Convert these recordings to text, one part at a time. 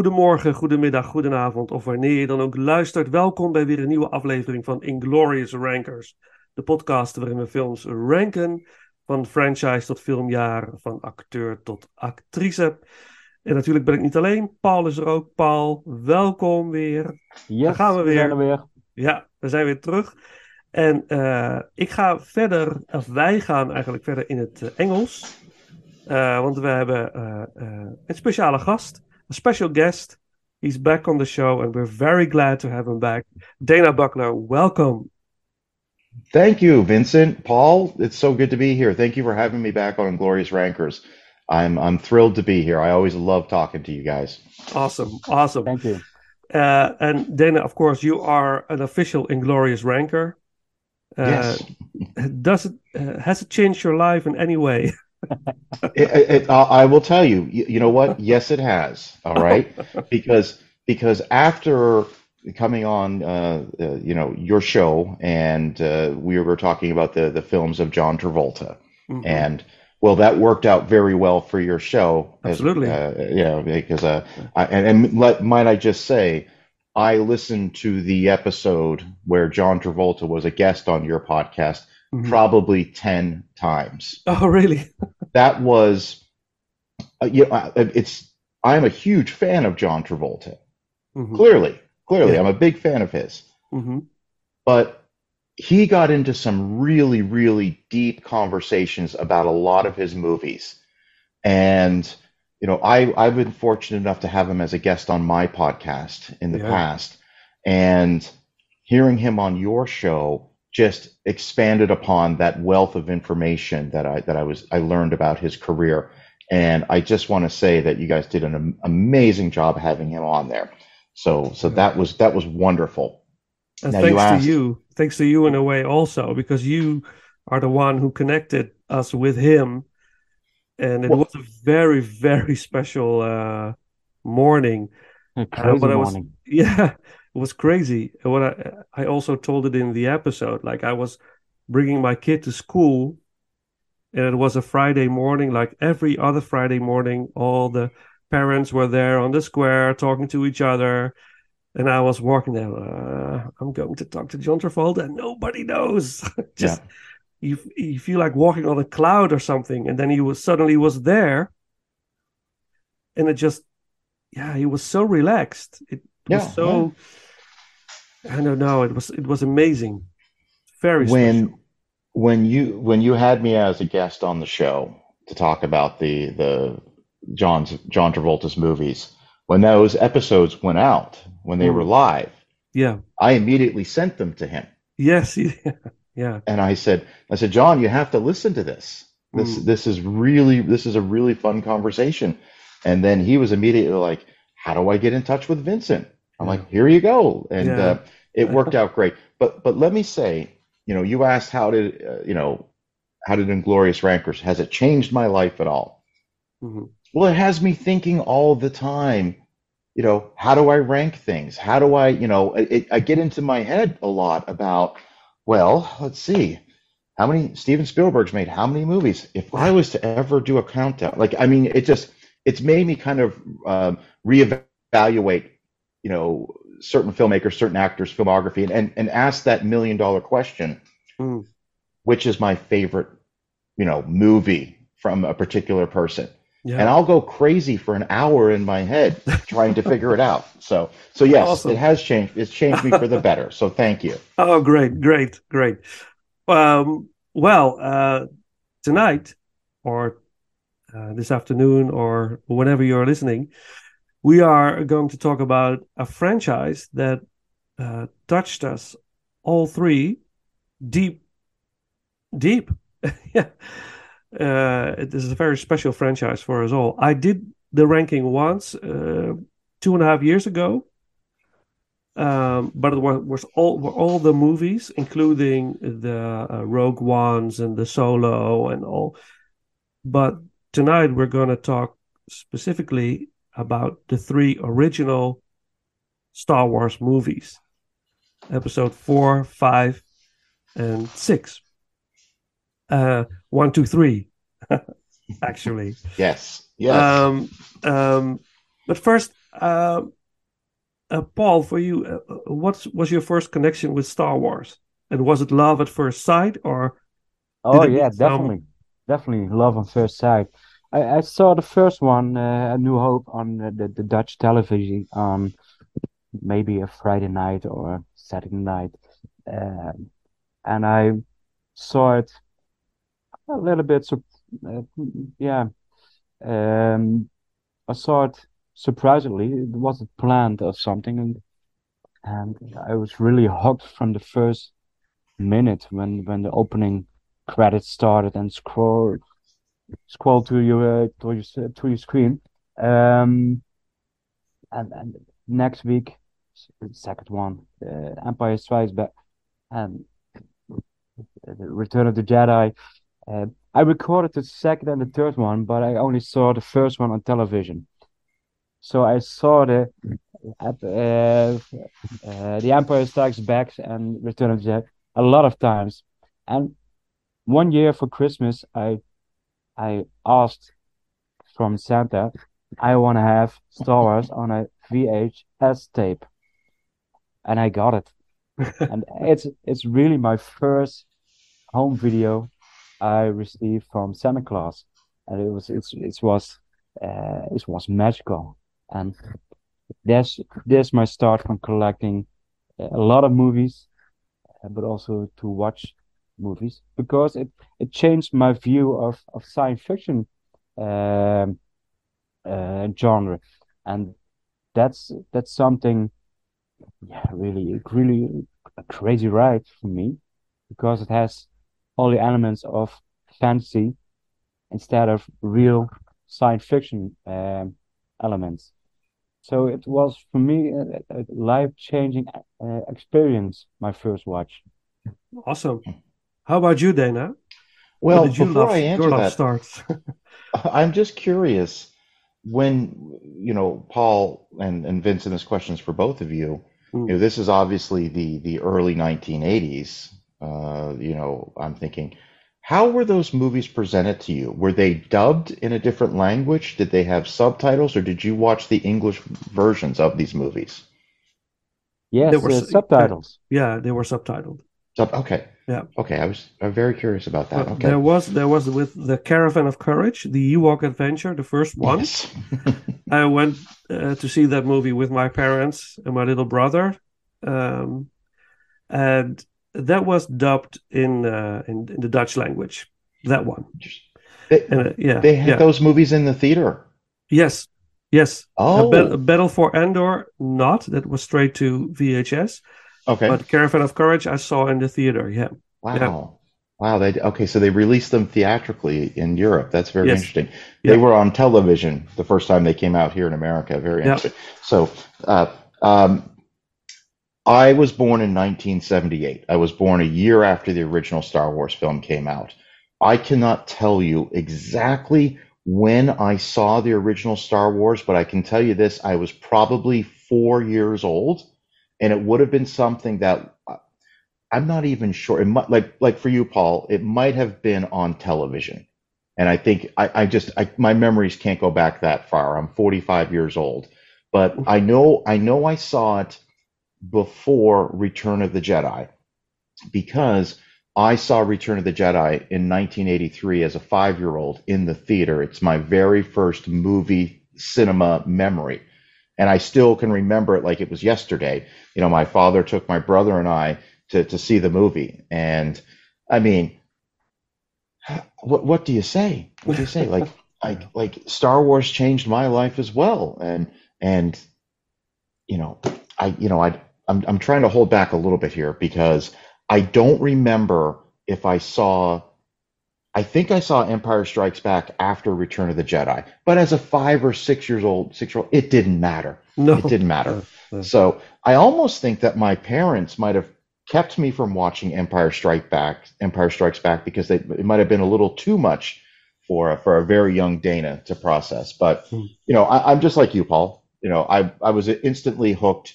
goedemorgen, goedemiddag, goedenavond of wanneer je dan ook luistert. Welkom bij weer een nieuwe aflevering van Inglorious Rankers. De podcast waarin we films ranken. Van franchise tot filmjaar, van acteur tot actrice. En natuurlijk ben ik niet alleen. Paul is er ook. Paul, welkom weer. Yes, Daar gaan we weer. er weer. Ja, we zijn weer terug. En eh, ik ga verder, of wij gaan eigenlijk verder in het eh, Engels. Eh, want we hebben een speciale gast, een special guest. He's back on the show and we're very glad to have him back. Dana Buckler, welcome. Thank you, Vincent. Paul, it's so good to be here. Thank you for having me back on Glorious Rankers. I'm I'm thrilled to be here. I always love talking to you guys. Awesome, awesome. Thank you. Uh, and Dana, of course, you are an official Inglorious Ranker. Uh, yes. Does it uh, has it changed your life in any way? It, it, I will tell you. You, you know what? Yes, it has. All right, because because after coming on, uh, uh, you know, your show, and uh, we were talking about the the films of John Travolta, Mhm. and well, that worked out very well for your show. as- Absolutely. uh, you know, because uh, I, and, and let, might I just say, I listened to the episode where John Travolta was a guest on your podcast Mhm. probably ten times Oh, really? That was uh, you know, it's I'm a huge fan of John Travolta. Mhm, Clearly, clearly, Yeah. I'm a big fan of his. mhm. But he got into some really, really deep conversations about a lot of his movies, and you know, I I've been fortunate enough to have him as a guest on my podcast in the Yeah. past, and hearing him on your show just expanded upon that wealth of information that I that I was I learned about his career. And I just want to say that you guys did an amazing job having him on there. So so that was that was wonderful. And Now, you thanks asked- to you, thanks to you in a way also, because you are the one who connected us with him, and it Well- was a very, very special uh, morning. A Uh, crazy but I was, morning. yeah, it was crazy. What I I also told it in the episode, like I was bringing my kid to school, and it was a Friday morning, like every other Friday morning. All the parents were there on the square talking to each other, and I was walking there. Uh, I'm going to talk to John Travolta, and nobody knows. Just you, you feel like walking on a cloud or something, and then he was suddenly was there, and it just, yeah, he was so relaxed. It Yeah, so. I don't know. It was it was amazing, very when special. when you when you had me as a guest on the show to talk about the the John's John Travolta's movies, when those episodes went out, when they Mm. were live, Yeah. I immediately sent them to him. Yes. Yeah. And I said, I said, John, you have to listen to this. This Mm. this is really this is a really fun conversation. And then he was immediately like, How do I get in touch with Vincent? I'm Yeah. like, Here you go. And Yeah. uh, it worked out great. But but let me say, you know, you asked how did uh, you know how did Inglorious Rankers? Has it changed my life at all? Mhm. Well, it has me thinking all the time. You know, how do I rank things? How do I, you know, it- I get into my head a lot about, well, let's see, how many Steven Spielberg's made how many movies? If I was to ever do a countdown, like, I mean, it just, it's made me kind of um, reevaluate, you know, certain filmmakers, certain actors' filmography, and and, and ask that million dollar question, Mm. which is my favorite, you know, movie from a particular person Yeah. and I'll go crazy for an hour in my head trying to figure it out. So, so yes, Awesome. it has changed. It's changed me for the better. So, thank you. Oh, great, great, great. Um, well, uh, tonight or uh, this afternoon or whenever you're listening, we are going to talk about a franchise that uh, touched us all three deep, deep. yeah. Uh, this is a very special franchise for us all. I did the ranking once, uh, two and a half years ago. Um, but it was, was all were all the movies, including the uh, Rogue Ones and the Solo and all. But tonight we're going to talk specifically about the three original Star Wars movies, Episode four, five, and six. Uh, one, two, three, actually. Yes. Yes. Um, um, but first, uh, uh, Paul, for you, uh, what was your first connection with Star Wars? And was it love at first sight, or Oh yeah, need some- definitely, definitely love on first sight. I, I saw the first one, uh, A New Hope, on uh, the, the Dutch television on maybe a Friday night or Saturday night, um, and I saw it a little bit. Uh, yeah, um, I saw it surprisingly. It wasn't planned or something, and and I was really hooked from the first minute when when the opening credits started and scroll scroll to your uh, to your to your screen. Um, and and next week, second one, uh, Empire Strikes Back, and Return of the Jedi. Uh, I recorded the second and the third one, but I only saw the first one on television. So I saw the uh, uh, the Empire Strikes Back and Return of the Jedi a lot of times. And one year for Christmas, I I asked from Santa, I want to have Star Wars on a VHS tape, and I got it. and it's it's really my first home video I received from Santa Claus, and it was it's it was uh, it was magical, and there's there's my start from collecting a lot of movies, but also to watch movies because it it changed my view of of science fiction um, uh, genre, and that's that's something, yeah, really really a crazy ride for me because it has all the elements of fantasy instead of real science fiction um, elements. So it was for me a, a life-changing uh, experience. My first watch. awesome? How about you, Dana? Well, did you before love I your answer love that, start? I'm just curious when, you know, Paul and, and Vincent, this question is for both of you. Mm. You know, this is obviously the, the early 1980s. Uh, you know, I'm thinking, how were those movies presented to you? Were they dubbed in a different language? Did they have subtitles, or did you watch the English versions of these movies? Yes, There were uh, subtitles. yeah, they were subtitled. Okay. Yeah. Okay. I was I'm very curious about that. But Okay. There was there was with the Caravan of Courage, the Ewok Adventure, the first one. Yes. I went uh, to see that movie with my parents and my little brother, um, and that was dubbed in, uh, in in the Dutch language. That one, They, and uh, yeah, they had yeah. those movies in the theater. yes, yes. Oh. A Battle for Endor, not that was straight to VHS, Okay. but Caravan of Courage I saw in the theater. Yeah, Wow. yeah. Wow. They okay. So they released them theatrically in Europe. That's very Yes. interesting. Yeah. They were on television the first time they came out here in America. Very Yeah. interesting. So, uh, um, I was born in 1978. I was born a year after the original Star Wars film came out. I cannot tell you exactly when I saw the original Star Wars, but I can tell you this: I was probably four years old, and it would have been something that uh, I'm not even sure. It might, like like for you, Paul, it might have been on television. And I think I, I just I, my memories can't go back that far. I'm 45 years old, but I know I know I saw it before Return of the Jedi because I saw Return of the Jedi in 1983 as a five year old in the theater. It's my very first movie cinema memory. And I still can remember it like it was yesterday. You know, my father took my brother and I to, to see the movie. And I mean, what what do you say? What do you say? Like I like Star Wars changed my life as well. And and you know, I you know, I I'm I'm trying to hold back a little bit here because I don't remember if I saw I think I saw Empire Strikes Back after Return of the Jedi, but as a five or six years old, six year old, it didn't matter. No. It didn't matter. Uh, uh. So I almost think that my parents might have kept me from watching Empire Strike Back, Empire Strikes Back, because they, it might have been a little too much for for a very young Dana to process. But Hmm. you know, I, I'm just like you, Paul. You know, I I was instantly hooked.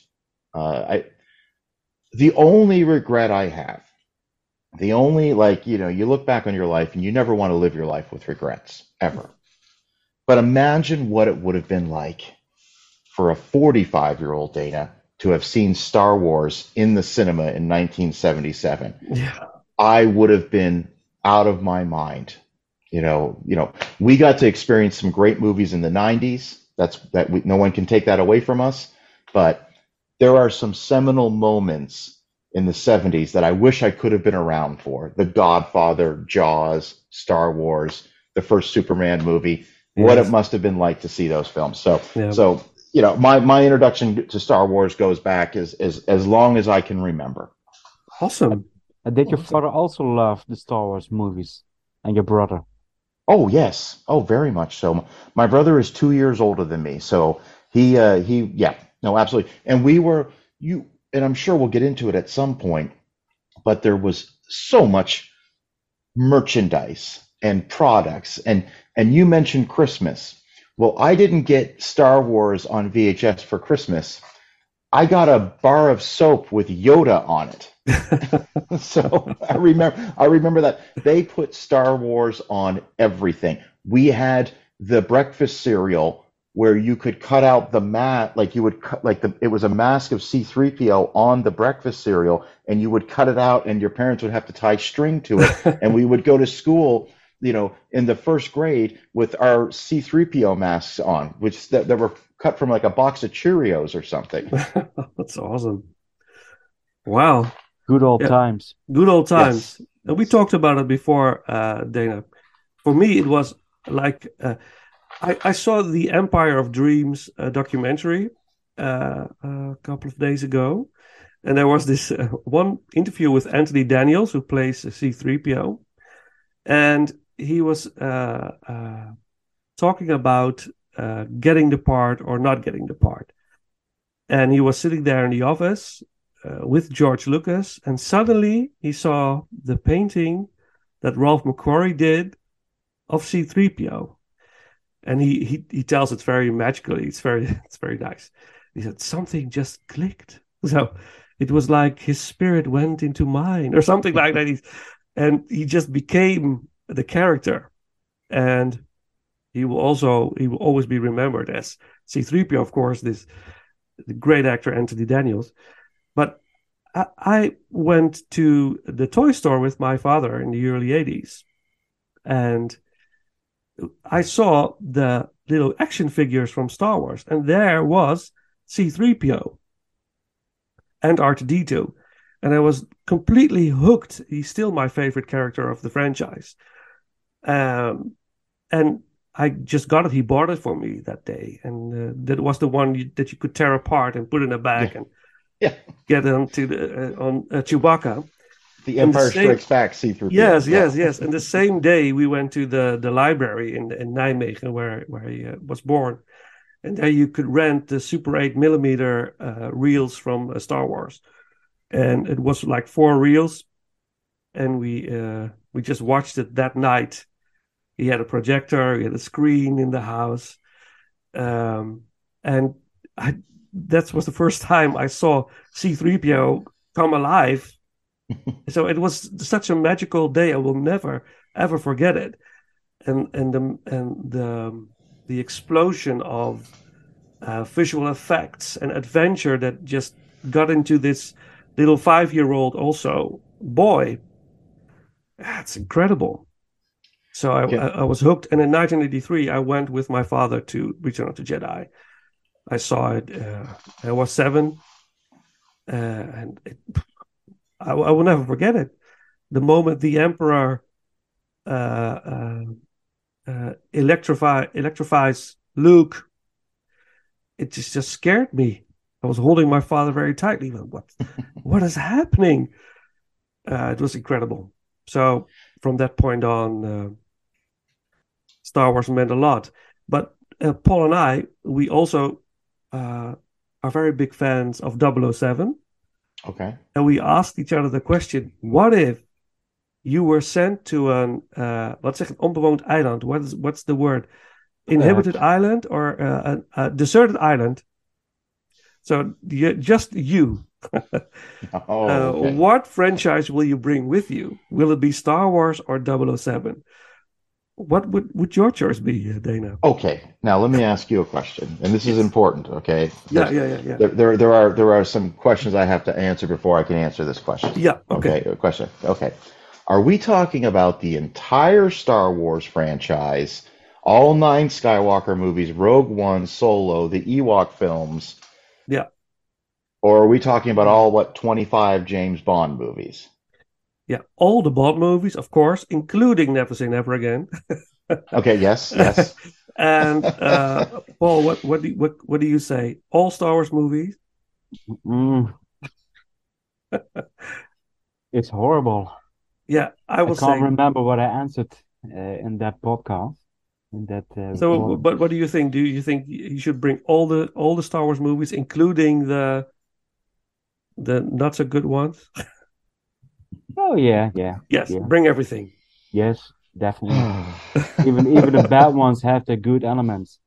Uh, I the only regret I have, the only like you know, you look back on your life and you never want to live your life with regrets ever. But imagine what it would have been like for a 45 year old Dana to have seen Star Wars in the cinema in 1977. Yeah. I would have been out of my mind. You know, you know, we got to experience some great movies in the 90s. That's that we, no one can take that away from us. But there are some seminal moments in the 70s that I wish I could have been around for. The Godfather, Jaws, Star Wars, the first Superman movie. What it must have been like to see those films. So, Yeah. so you know, my my introduction to Star Wars goes back as as as long as I can remember. Awesome. And did your father also love the Star Wars movies? And your brother? Oh yes, oh very much so. My brother is two years older than me, so he uh, he yeah no absolutely. And we were you and I'm sure we'll get into it at some point, but there was so much merchandise and products and and you mentioned Christmas. Well, I didn't get Star Wars on VHS for Christmas. I got a bar of soap with Yoda on it. so I remember I remember that they put Star Wars on everything. We had the breakfast cereal where you could cut out the mat like you would cut like the it was a mask of C3PO on the breakfast cereal and you would cut it out and your parents would have to tie string to it and we would go to school you know in the first grade with our C3PO masks on which that, that were cut from like a box of Cheerios or something. That's awesome. Wow. Good old Yeah. times. Good old times. Yes. And we talked about it before, uh, Dana. For me, it was like uh, I, I saw the Empire of Dreams uh, documentary uh, a couple of days ago, and there was this uh, one interview with Anthony Daniels, who plays C3PO, and he was uh, uh, talking about uh, getting the part or not getting the part. And he was sitting there in the office with George Lucas, and suddenly he saw the painting that Ralph McQuarrie did of C3PO. And he, he he tells it very magically. It's very it's very nice. He said something just clicked. So it was like his spirit went into mine or something like that. And he just became the character. And he will also he will always be remembered as C3PO, of course, this the great actor Anthony Daniels. But I, I went to the toy store with my father in the early 80s. And I saw the little action figures from Star Wars, and there was C3PO and R2D2. And I was completely hooked. He's still my favorite character of the franchise. Um, and I just got it. He bought it for me that day, and uh, that was the one you, that you could tear apart and put in a bag Yeah. and Yeah. get onto the uh, on uh, Chewbacca. The And the Empire same- Strikes Back C3PO. Yes, Yeah. yes, yes. And the same day we went to the the library in in Nijmegen where where he uh, was born, and there you could rent the Super Eight millimeter uh, reels from uh, Star Wars, and it was like four reels, and we uh, We just watched it that night. He had a projector, he had a screen in the house. Um, and I, that was the first time I saw C3PO come alive. So it was such a magical day. I will never ever forget it. And and the and the the explosion of uh, visual effects and adventure that just got into this little five year old also boy. That's incredible. So I, Yeah. I, I was hooked. And in 1983, I went with my father to Return of the Jedi. I saw it. Uh, I was seven, uh, and it, I, I will never forget it. The moment the Emperor uh, uh, uh, electrify electrifies Luke, it just just scared me. I was holding my father very tightly. Like, What what is happening? Uh, it was incredible. So from that point on, uh, Star Wars meant a lot. But uh, Paul and I, we also uh, are very big fans of 007. Okay. And we asked each other the question: What if you were sent to an uh, wat zeg ik, onbewoond eiland? What is what's the word? Inhabited island or uh, a, a deserted island? So you, just you. Oh, Uh, okay. What franchise will you bring with you? Will it be Star Wars or 007? What would, would your choice be, uh, Dana? Okay. Now let me ask you a question, and this is important. Okay. Yeah, yeah, yeah, yeah. There, there, there are there are some questions I have to answer before I can answer this question. Yeah, okay. Okay. question. Okay. Are we talking about the entire Star Wars franchise, all nine Skywalker movies, Rogue One, Solo, the Ewok films? Yeah. Or are we talking about all what 25 James Bond movies? Yeah, all the Bond movies, of course, including Never Say Never Again. Okay. Yes. Yes. and uh, Paul, what what do you, what what do you say? All Star Wars movies? Mm. it's horrible. Yeah, I I can't say. remember what I answered uh, in that podcast. In that. Uh, So, recording. but what do you think? Do you think you should bring all the all the Star Wars movies, including the the not so good ones? Oh yeah, yeah, Yes, Yeah. bring everything. yes, definitely. even even the bad ones have their good elements,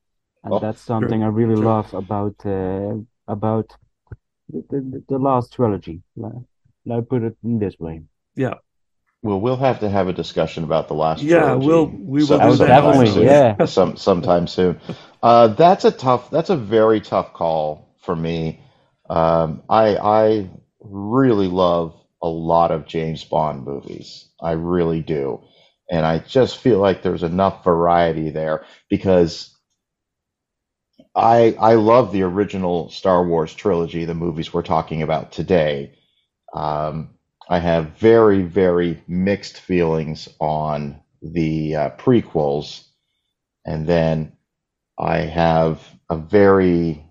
and Oh, that's something I really true. love about uh, about the, the, the last trilogy. Let let put it in this way. Yeah. Well, we'll have to have a discussion about the last Yeah, trilogy we'll- we will some- do that. definitely, soon. yeah. Some sometime soon. Uh, that's a tough. That's a very tough call for me. Um, I I really love a lot of James Bond movies. I really do, and I just feel like there's enough variety there because I I love the original Star Wars trilogy, the movies we're talking about today. Um, I have very, very mixed feelings on the uh, prequels, and then I have a very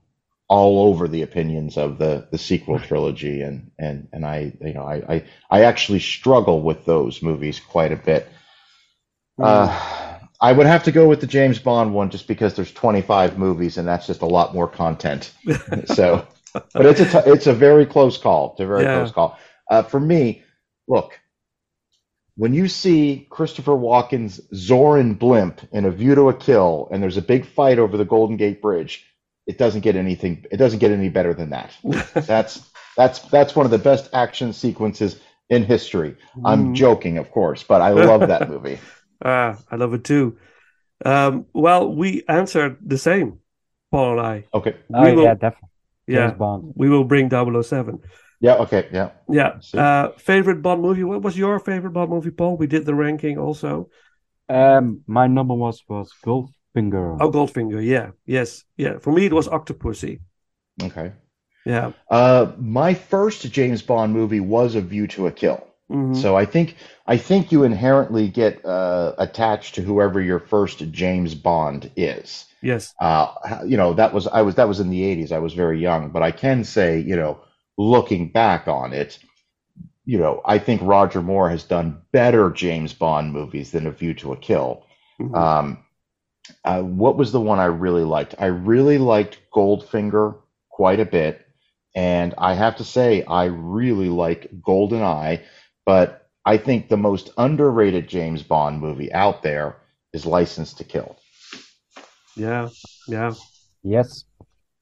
all over the opinions of the the sequel trilogy, and and and I you know I I, I actually struggle with those movies quite a bit. Uh, I would have to go with the James Bond one just because there's 25 movies, and that's just a lot more content. So, but it's a t- it's a very close call. It's a very Yeah. close call. Uh, for me, look, when you see Christopher Walken's Zorin blimp in A View to a Kill, and there's a big fight over the Golden Gate Bridge, it doesn't get anything. It doesn't get any better than that. That's that's that's one of the best action sequences in history. I'm Mhm. joking, of course, but I love that movie. Ah, I love it too. Um, well, we answered the same, Paul and I. Okay. Oh We will- yeah, definitely. Yeah, James Bond. we will bring 007. Yeah. Okay. Yeah. Yeah. Uh, favorite Bond movie? What was your favorite Bond movie, Paul? We did the ranking also. Um, my number was was Goldfinger. Oh, Goldfinger. Yeah. Yes. Yeah. For me, it was Octopussy. Okay. Yeah. Uh, my first James Bond movie was A View to a Kill. Mhm. So I think I think you inherently get uh, attached to whoever your first James Bond is. Yes. Uh, you know that was I was that was in the 80s. I was very young, but I can say you know looking back on it, you know I think Roger Moore has done better James Bond movies than A View to a Kill. Mhm. Um, uh, what was the one I really liked? I really liked Goldfinger quite a bit, and I have to say I really like GoldenEye, but I think the most underrated James Bond movie out there is License to Kill. Yeah, yeah. Yes.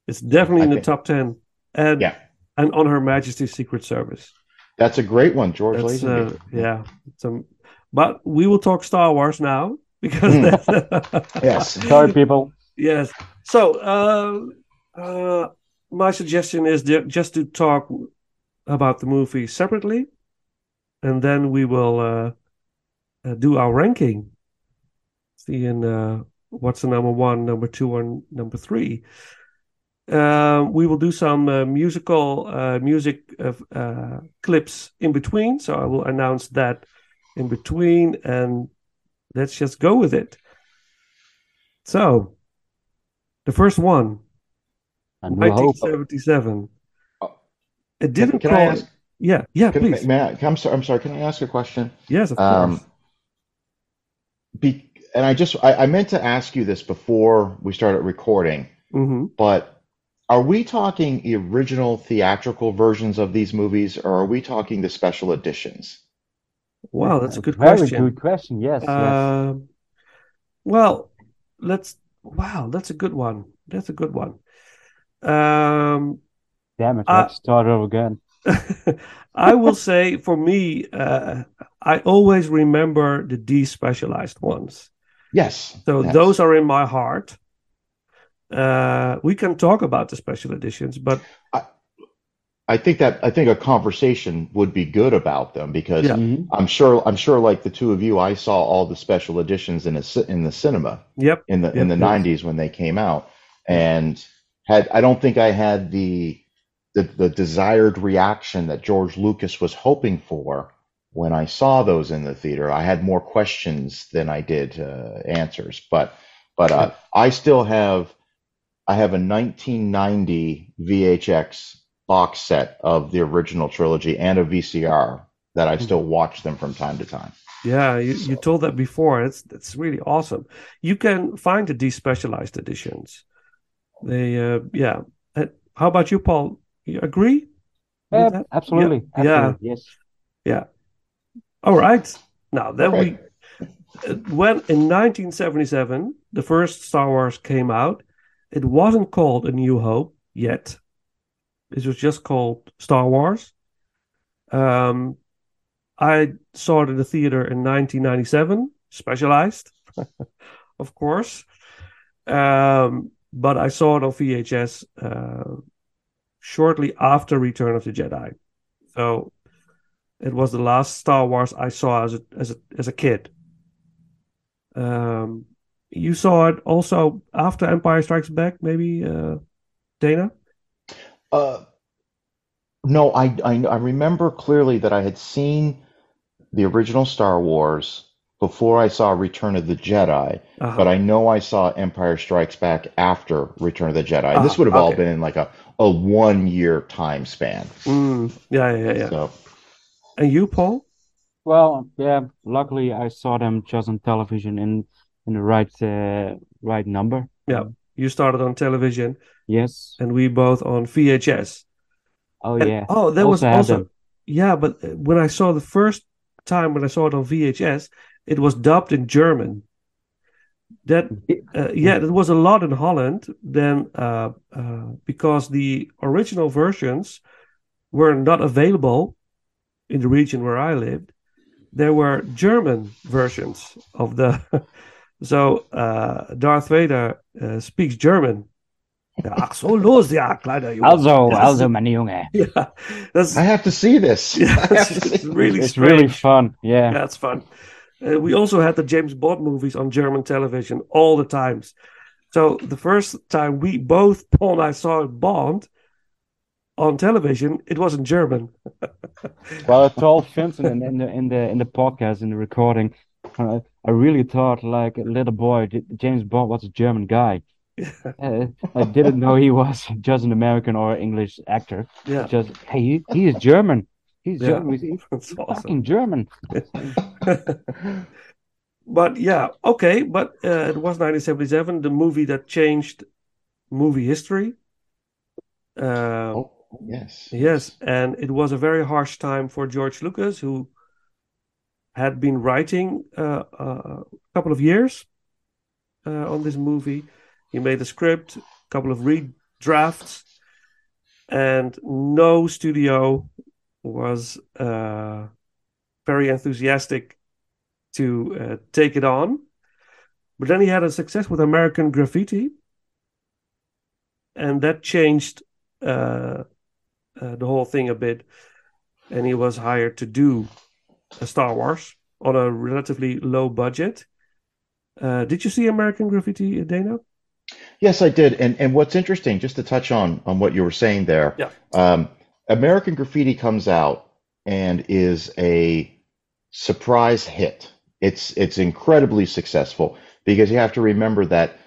It's definitely I in the think- top ten, and Yeah. and on Her Majesty's Secret Service. That's a great one, George That's Lazenby. uh, yeah. Some, but we will talk Star Wars now because that's, Yes. Sorry, people. yes. So uh, uh, my suggestion is just to talk about the movie separately, and then we will uh, uh, do our ranking. Seeing uh, what's the number one, number two, and number three. Uh, we will do some uh, musical uh, music uh, uh, clips in between. So I will announce that in between, and let's just go with it. So, the first one, A New Hope. 1977. Oh. It didn't Can call. I ask? Yeah, yeah, Can, please. may I, I'm sorry. I'm sorry. Can I ask a question? Yes, of Um, course. be, and I just I, I meant to ask you this before we started recording, hmm but are we talking the original theatrical versions of these movies, or are we talking the special editions? Wow, that's a good Very question. Very good question. Yes, yes. Um, well, let's. Wow, that's a good one. That's a good one. Um, Damn it, uh, let's start over again. I will say for me, uh, I always remember the despecialized ones. Yes. So yes. those are in my heart. Uh, we can talk about the special editions, but I think that I think a conversation would be good about them because Yeah. Mhm. I'm sure I'm sure like the two of you, I saw all the special editions in a, in the cinema yep, in the in the yes. 90s when they came out and had I don't think I had the the the desired reaction that George Lucas was hoping for when I saw those in the theater. I had more questions than I did uh, answers, but but uh, I still have I have a 1990 VHS box set of the original trilogy and a VCR that I still watch them from time to time. yeah. You, you told that before. It's it's really awesome. You can find the despecialized editions. They, uh, yeah. Uh, how about you, Paul? You agree? with Uh, absolutely. Yeah. absolutely, Yes. Yeah. All right. Now then Okay. we uh, when in 1977 the first Star Wars came out, it wasn't called A New Hope yet. It was just called Star Wars. Um, I saw it in the theater in 1997, specialized, of course. Um, but I saw it on VHS uh, shortly after Return of the Jedi. So it was the last Star Wars I saw as a as a as a kid. Um, you saw it also after Empire Strikes Back, maybe, uh, Dana? Uh, no, I, I I remember clearly that I had seen the original Star Wars before I saw Return of the Jedi, Uh-huh. but I know I saw Empire Strikes Back after Return of the Jedi. this Ah, would have all been in like a, a one year time span. Mm, yeah, yeah, yeah. So And you, Paul? Well, yeah. Luckily, I saw them just on television in in the right uh, right number. Yeah. You started on television, Yes. and we both on VHS. Oh And- yeah. Oh, that was Also also them. yeah, but when I saw the first time when I saw it on VHS, it was dubbed in German. That uh, yeah, it was a lot in Holland then uh, uh, because the original versions were not available in the region where I lived. There were German versions of the so uh, Darth Vader uh, speaks German. Ach so los, ja, kleiner Junge. Also, Yes. also, meine Junge. Yeah, that's I have to see this. yeah, it's, to it's see really It's strange. really fun. Yeah. Yeah, it's fun. Uh, we also had the James Bond movies on German television all the times. So the first time we both Paul and I saw Bond on television, it was in German. Well, I told Vincent in, in the in the in the podcast in the recording, uh, I really thought like a little boy, James Bond was a German guy. Uh, I didn't know he was just an American or English actor. Yeah, Just hey, he, he is German. He's Yeah. German. He's, he's that's awesome. fucking German. but yeah, okay. But uh, it was 1977, the movie that changed movie history. Um, Oh, yes. Yes, and it was a very harsh time for George Lucas, who had been writing uh, a couple of years uh, on this movie. He made a script, a couple of redrafts, and no studio was uh, very enthusiastic to uh, take it on. But then he had a success with American Graffiti, and that changed uh, uh, the whole thing a bit. And he was hired to do a Star Wars on a relatively low budget. Uh, did you see American Graffiti, Dana? Yes, I did. And and what's interesting, just to touch on on what you were saying there, Yeah. um, American Graffiti comes out and is a surprise hit. It's it's incredibly successful because you have to remember that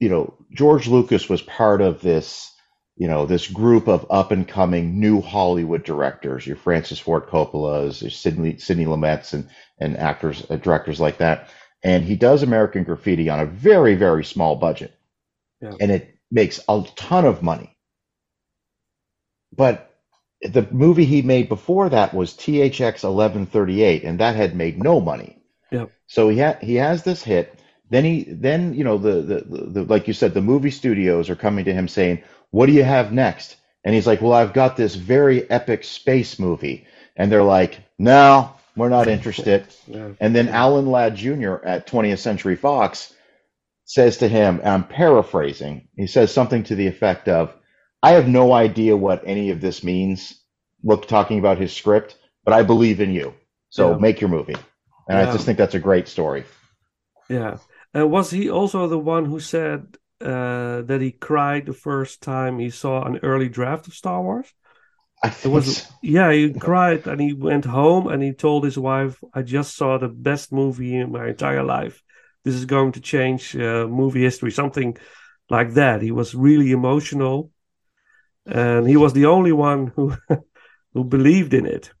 you know George Lucas was part of this you know this group of up and coming new Hollywood directors, your Francis Ford Coppola's, your Sidney Sidney Lumet's, and and actors uh, directors like that. And he does American Graffiti on a very very small budget Yeah. and it makes a ton of money. But the movie he made before that was THX 1138, and that had made no money. Yeah. So he had he has this hit. Then he then you know the, the the the like you said the movie studios are coming to him saying, "What do you have next?" And he's like, "Well, I've got this very epic space movie," and they're like, "No, we're not interested." Yeah. And then Alan Ladd Jr. at 20th Century Fox says to him, and I'm paraphrasing, he says something to the effect of, I have no idea what any of this means, look, talking about his script, but I believe in you. So Yeah. make your movie. And I just think that's a great story. Yeah. And was he also the one who said uh, that he cried the first time he saw an early draft of Star Wars? I It was, so. yeah, he cried and he went home and he told his wife, I just saw the best movie in my entire life. This is going to change uh, movie history, something like that. He was really emotional and he was the only one who who believed in it,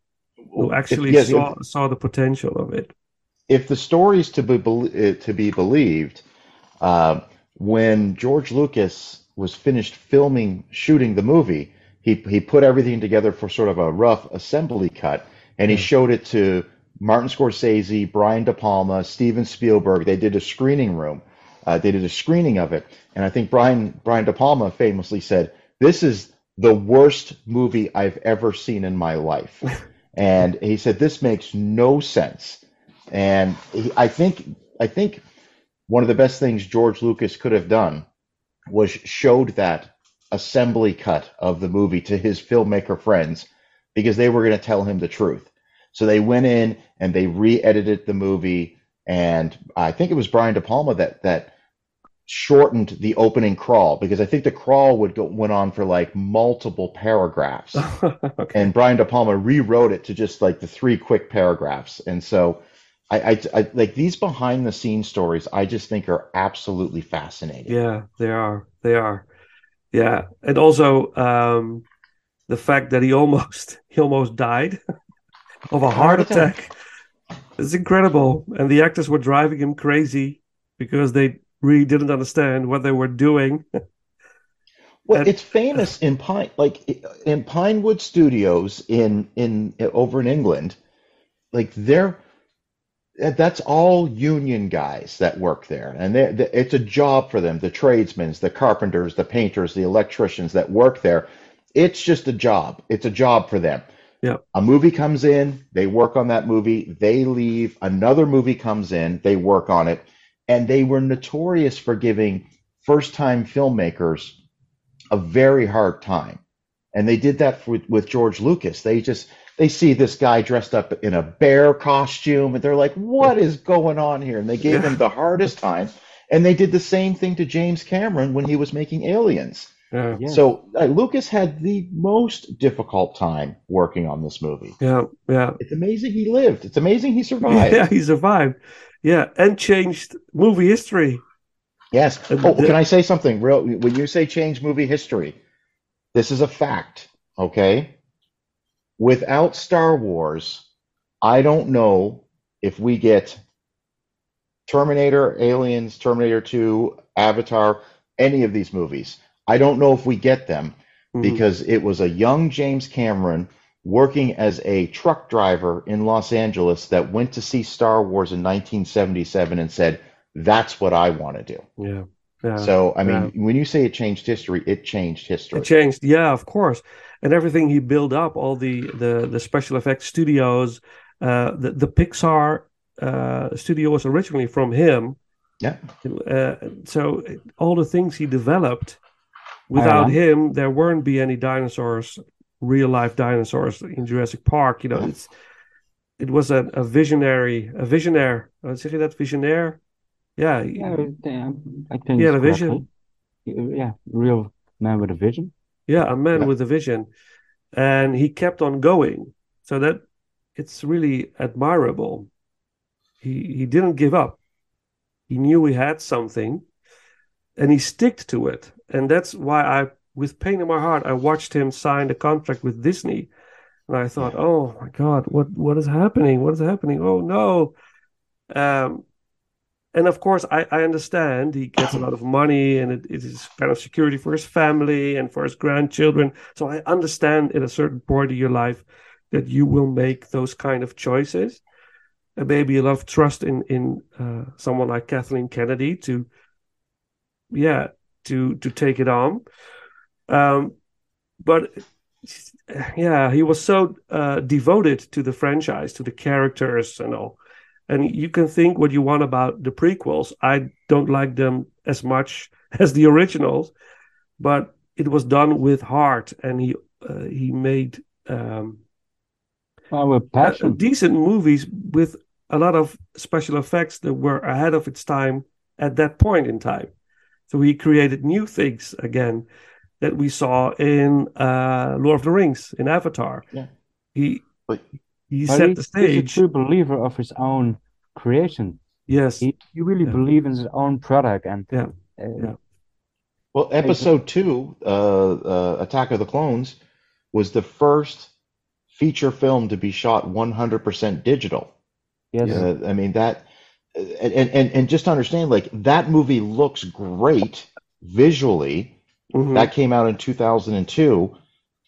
who actually yes, saw saw the potential of it. if the story is to be uh, to be believed, uh, when George Lucas was finished filming shooting the movie, he he put everything together for sort of a rough assembly cut, and he showed it to Martin Scorsese, Brian De Palma, Steven Spielberg. They did a screening room. Uh, they did a screening of it, and I think Brian Brian De Palma famously said, "This is the worst movie I've ever seen in my life," and he said, "This makes no sense." And he, I think I think one of the best things George Lucas could have done was showed that assembly cut of the movie to his filmmaker friends because they were going to tell him the truth. So they went in and they re-edited the movie, and I think it was Brian De Palma that that shortened the opening crawl because I think the crawl would go went on for like multiple paragraphs okay. and Brian De Palma rewrote it to just like the three quick paragraphs. And so I, I, I like these behind the scenes stories. I just think are absolutely fascinating. Yeah, they are. They are. Yeah, and also um, the fact that he almost he almost died of a heart attack. It's incredible, and the actors were driving him crazy because they really didn't understand what they were doing. Well, And- it's famous in Pine, like in Pinewood Studios in in over in England. Like they're that's all union guys that work there, and they, they, it's a job for them. The tradesmen, the carpenters, the painters, the electricians that work there. It's just a job. It's a job for them. Yeah. A movie comes in, they work on that movie, they leave. Another movie comes in, they work on it, and they were notorious for giving first-time filmmakers a very hard time. And they did that for, with George Lucas. They just they see this guy dressed up in a bear costume and they're like, "What is going on here?" And they gave him the hardest time. And they did the same thing to James Cameron when he was making Aliens. Yeah, Yeah. So uh, Lucas had the most difficult time working on this movie. yeah, yeah. It's amazing he lived. It's amazing he survived. Yeah, he survived. Yeah, and changed movie history. Yes. Oh, the- can I say something real? When you say change movie history, this is a fact, okay? Without Star Wars, I don't know if we get Terminator, Aliens, Terminator 2, Avatar, any of these movies. I don't know if we get them Mhm. because it was a young James Cameron working as a truck driver in Los Angeles that went to see Star Wars in 1977 and said, "That's what I want to do." Yeah. Yeah. So, I mean, yeah. when you say it changed history, it changed history. It changed, yeah, of course, and everything he built up, all the the the special effects studios, uh, the the Pixar uh, studio was originally from him. Yeah. Uh, so all the things he developed, without Yeah. him, there wouldn't be any dinosaurs, real life dinosaurs in Jurassic Park. You know, it's it was a, a visionary, a visionaire. Zeg je dat visionair? Yeah, Yeah, yeah, I think he had a vision. correctly. Yeah, real man with a vision. Yeah, a man Yeah. with a vision. And he kept on going. So that it's really admirable. He he didn't give up. He knew he had something and he sticked to it. And that's why I with pain in my heart I watched him sign the contract with Disney. And I thought, "Oh my god, what what is happening? What is happening? Oh no." Um and of course, I, I understand he gets a lot of money and it, it is kind of security for his family and for his grandchildren. So I understand at a certain point in your life that you will make those kind of choices. And maybe a lot of trust in in uh, someone like Kathleen Kennedy to, yeah, to to take it on. Um, but yeah, he was so uh, devoted to the franchise, to the characters and all. And you can think what you want about the prequels. I don't like them as much as the originals, but it was done with heart, and he uh, he made um, Oh, passion. decent movies with a lot of special effects that were ahead of its time at that point in time. So he created new things again that we saw in uh, Lord of the Rings, in Avatar. Yeah. He But- he But set he- the stage. He's a true believer of his own creation. Yes. He, he really Yeah. believes in his own product, and Yeah. uh, Yeah. Well, episode two, uh, uh, Attack of the Clones, was the first feature film to be shot 100% digital. yes, Uh, I mean that, and, and and just understand, like that movie looks great visually. Mhm. That came out in 2002.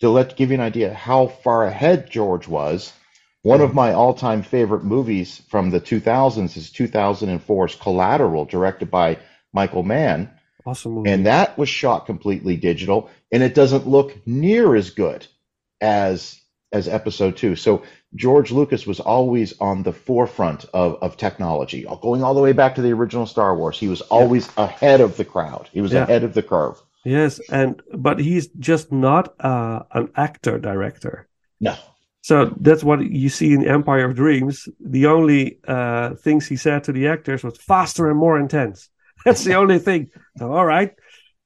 To let give you an idea how far ahead George was, one of my all-time favorite movies from the 2000s is 2004's Collateral, directed by Michael Mann. awesome movie. and that was shot completely digital and it doesn't look near as good as as episode two so george lucas was always on the forefront of, of technology going all the way back to the original star wars he was always ahead of the crowd he was Yeah. ahead of the curve yes, and but he's just not uh, an actor director. no So that's what you see in Empire of Dreams. The only uh, things he said to the actors was faster and more intense. That's the only thing. So, all right.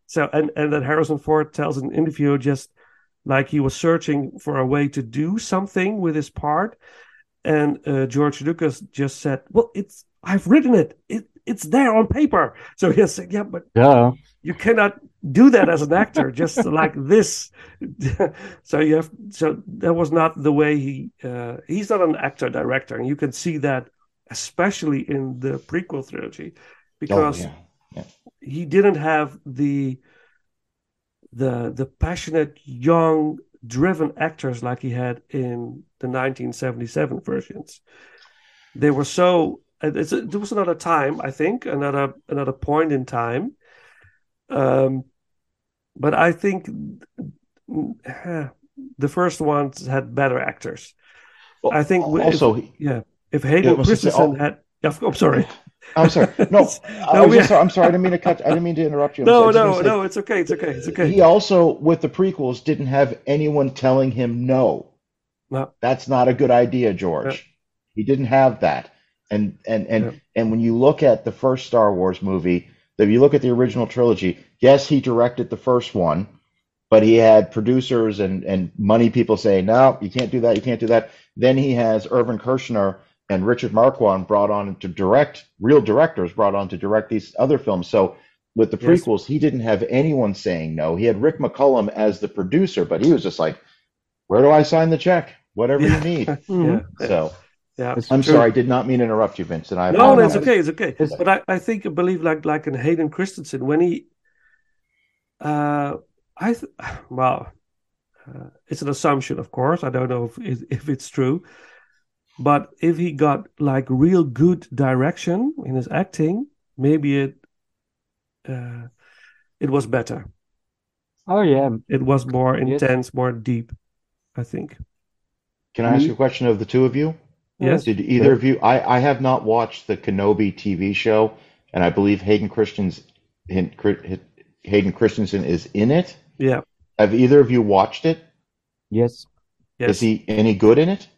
So and and then Harrison Ford tells in an interview just like he was searching for a way to do something with his part, and uh, George Lucas just said, "Well, it's I've written it. It it's there on paper." So he said, "Yeah, but yeah, you cannot do that as an actor just like this. So you have so that was not the way he uh, he's not an actor director. And you can see that especially in the prequel trilogy oh because yeah. He didn't have the the the passionate young driven actors like he had in the 1977 versions. They were so it's, there was another time i think another another point in time. Um but i think the first ones had better actors. Well, I think we- also yeah if hayden was gonna say, christensen oh- had i'm sorry i'm sorry no, No, was we- just sorry. i'm sorry i didn't mean to cut i didn't mean to interrupt you I'm no gonna no no it's okay it's okay it's okay He also, with the prequels, didn't have anyone telling him no. No. That's not a good idea, George. He didn't have that. And and and Yeah. and when you look at the first Star Wars movie, if you look at the original trilogy, yes, he directed the first one, but he had producers and and money people saying, "No, you can't do that. You can't do that." Then he has Irvin Kershner and Richard Marquand brought on to direct, real directors brought on to direct these other films. So with the Yes. prequels, he didn't have anyone saying no. He had Rick McCallum as the producer, but he was just like, "Where do I sign the check? Whatever you need." yeah So yeah I'm true. sorry, I did not mean to interrupt you, Vincent. I No, no, it's okay. It's okay. It's- But I, I think I believe like like in Hayden Christensen when he, uh, I th- well, uh, it's an assumption, of course. I don't know if if it's true, but if he got like real good direction in his acting, maybe it uh, it was better. Oh yeah, It was more Yes. intense, more deep. I think. Can I ask you a question of the two of you? Yes. Did either of you? I, I have not watched the Kenobi TV show, and I believe Hayden Christensen Hayden Christensen is in it. Yeah. Have either of you watched it? yes. Yes. Is he any good in it?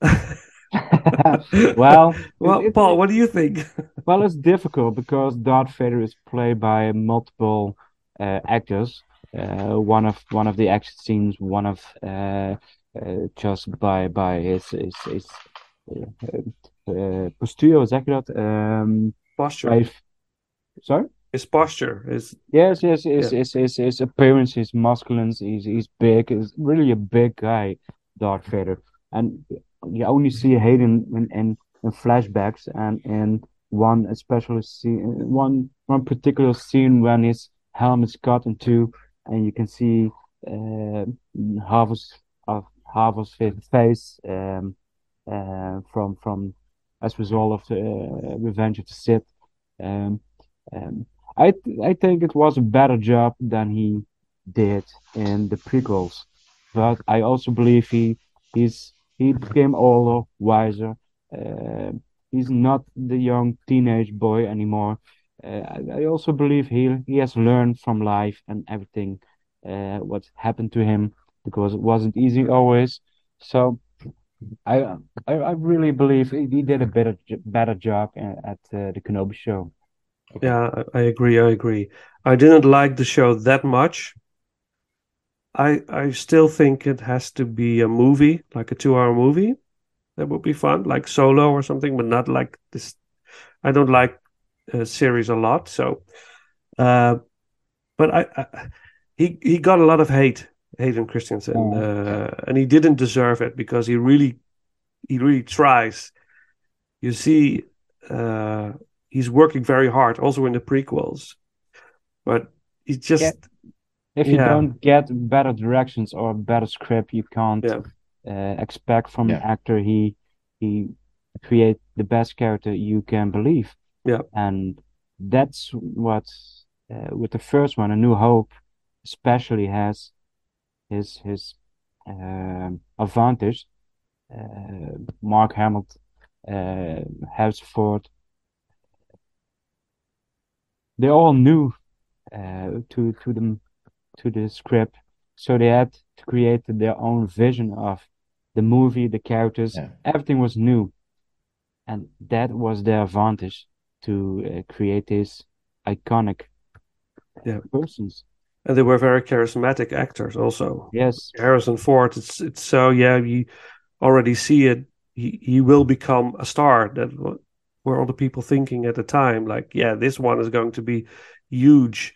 well, well, it- Paul, what do you think? Well, it's difficult because Darth Vader is played by multiple uh, actors. Uh, one of one of the action scenes, one of uh, uh, just by by his his, his uh, uh, posture, zeg je dat? Um, posture. by, sorry. His posture is Yes, yes, his Yeah. his his his appearance, his masculine, he's he's big, he's really a big guy, Darth Vader. And you only see Hayden in, in, in flashbacks and in one especially scene, one one particular scene when his helmet is cut in two, and you can see uh, half of his face um, uh, from from as a result of the uh, Revenge of the Sith. Um, um, I th- I think it was a better job than he did in the prequels, but I also believe he he's he became older, wiser. Uh, he's not the young teenage boy anymore. Uh, I, also believe he he has learned from life and everything uh, what happened to him because it wasn't easy always. So I I, I really believe he, did a better better job at uh, the Kenobi show. Yeah, I agree. I agree. I didn't like the show that much. I I still think it has to be a movie, like a two-hour movie. That would be fun, like Solo or something, but not like this. I don't like a series a lot, so. Uh, but I, I he he got a lot of hate, Hayden Christensen, Oh. uh, and he didn't deserve it because he really, he really tries. You see, uh, he's working very hard, also in the prequels, but he just Yeah. If you Yeah. don't get better directions or a better script, you can't Yeah. uh, expect from an actor he he create the best character you can believe. Yeah. And that's what uh, with the first one, A New Hope, especially has his his um advantage. Uh, Mark Hamill, uh, Harrison Ford, they all knew uh, to to them to the script, so they had to create their own vision of the movie, the characters, Yeah. everything was new, and that was their advantage to uh, create these iconic Yeah. persons. and they were very charismatic actors also. Yes, Harrison Ford, it's it's so yeah, you already see it. He he will become a star. That wa- were all the people thinking at the time. Like, yeah, this one is going to be huge.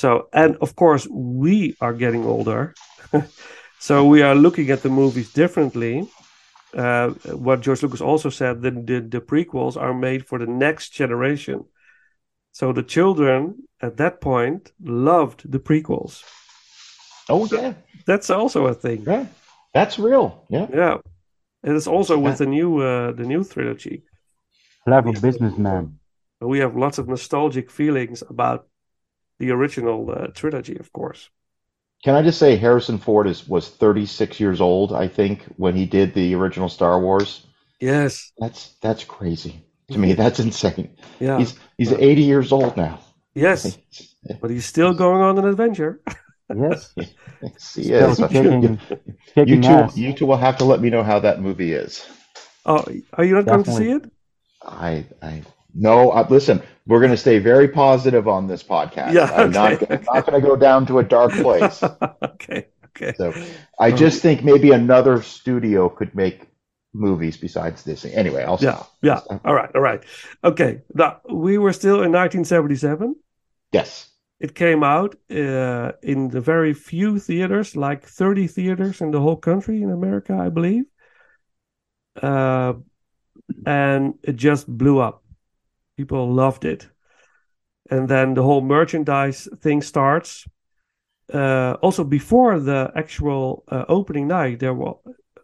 So, and of course, we are getting older, so we are looking at the movies differently. Uh, what George Lucas also said, the, the the prequels are made for the next generation. So the children at that point loved the prequels. Oh yeah, That's also a thing. yeah, that's real. Yeah, Yeah, and it's also with Yeah. the new uh, the new trilogy. clever businessman. We have lots of nostalgic feelings about the original uh, trilogy, of course. Can I just say Harrison Ford is was 36 years old, I think, when he did the original Star Wars. Yes, That's that's crazy to me. That's insane. yeah, He's he's 80 years old now. yes, but he's still going on an adventure. Yes, Yes, he still is. kicking, You, kicking two, you two will have to let me know how that movie is. Oh, are you not going to see it? I I no. Uh, listen, we're going to stay very positive on this podcast. Yeah, I'm not okay, not going to go down to a dark place. okay, okay. So I just think maybe another studio could make movies besides Disney. Anyway, I'll Yeah, stop. yeah. All right, all right. Okay, we were still in 1977. Yes. It came out uh, in the very few theaters, like 30 theaters in the whole country in America, I believe. Uh, and it just blew up. People loved it. And then the whole merchandise thing starts. uh, also before the actual uh, opening night, there was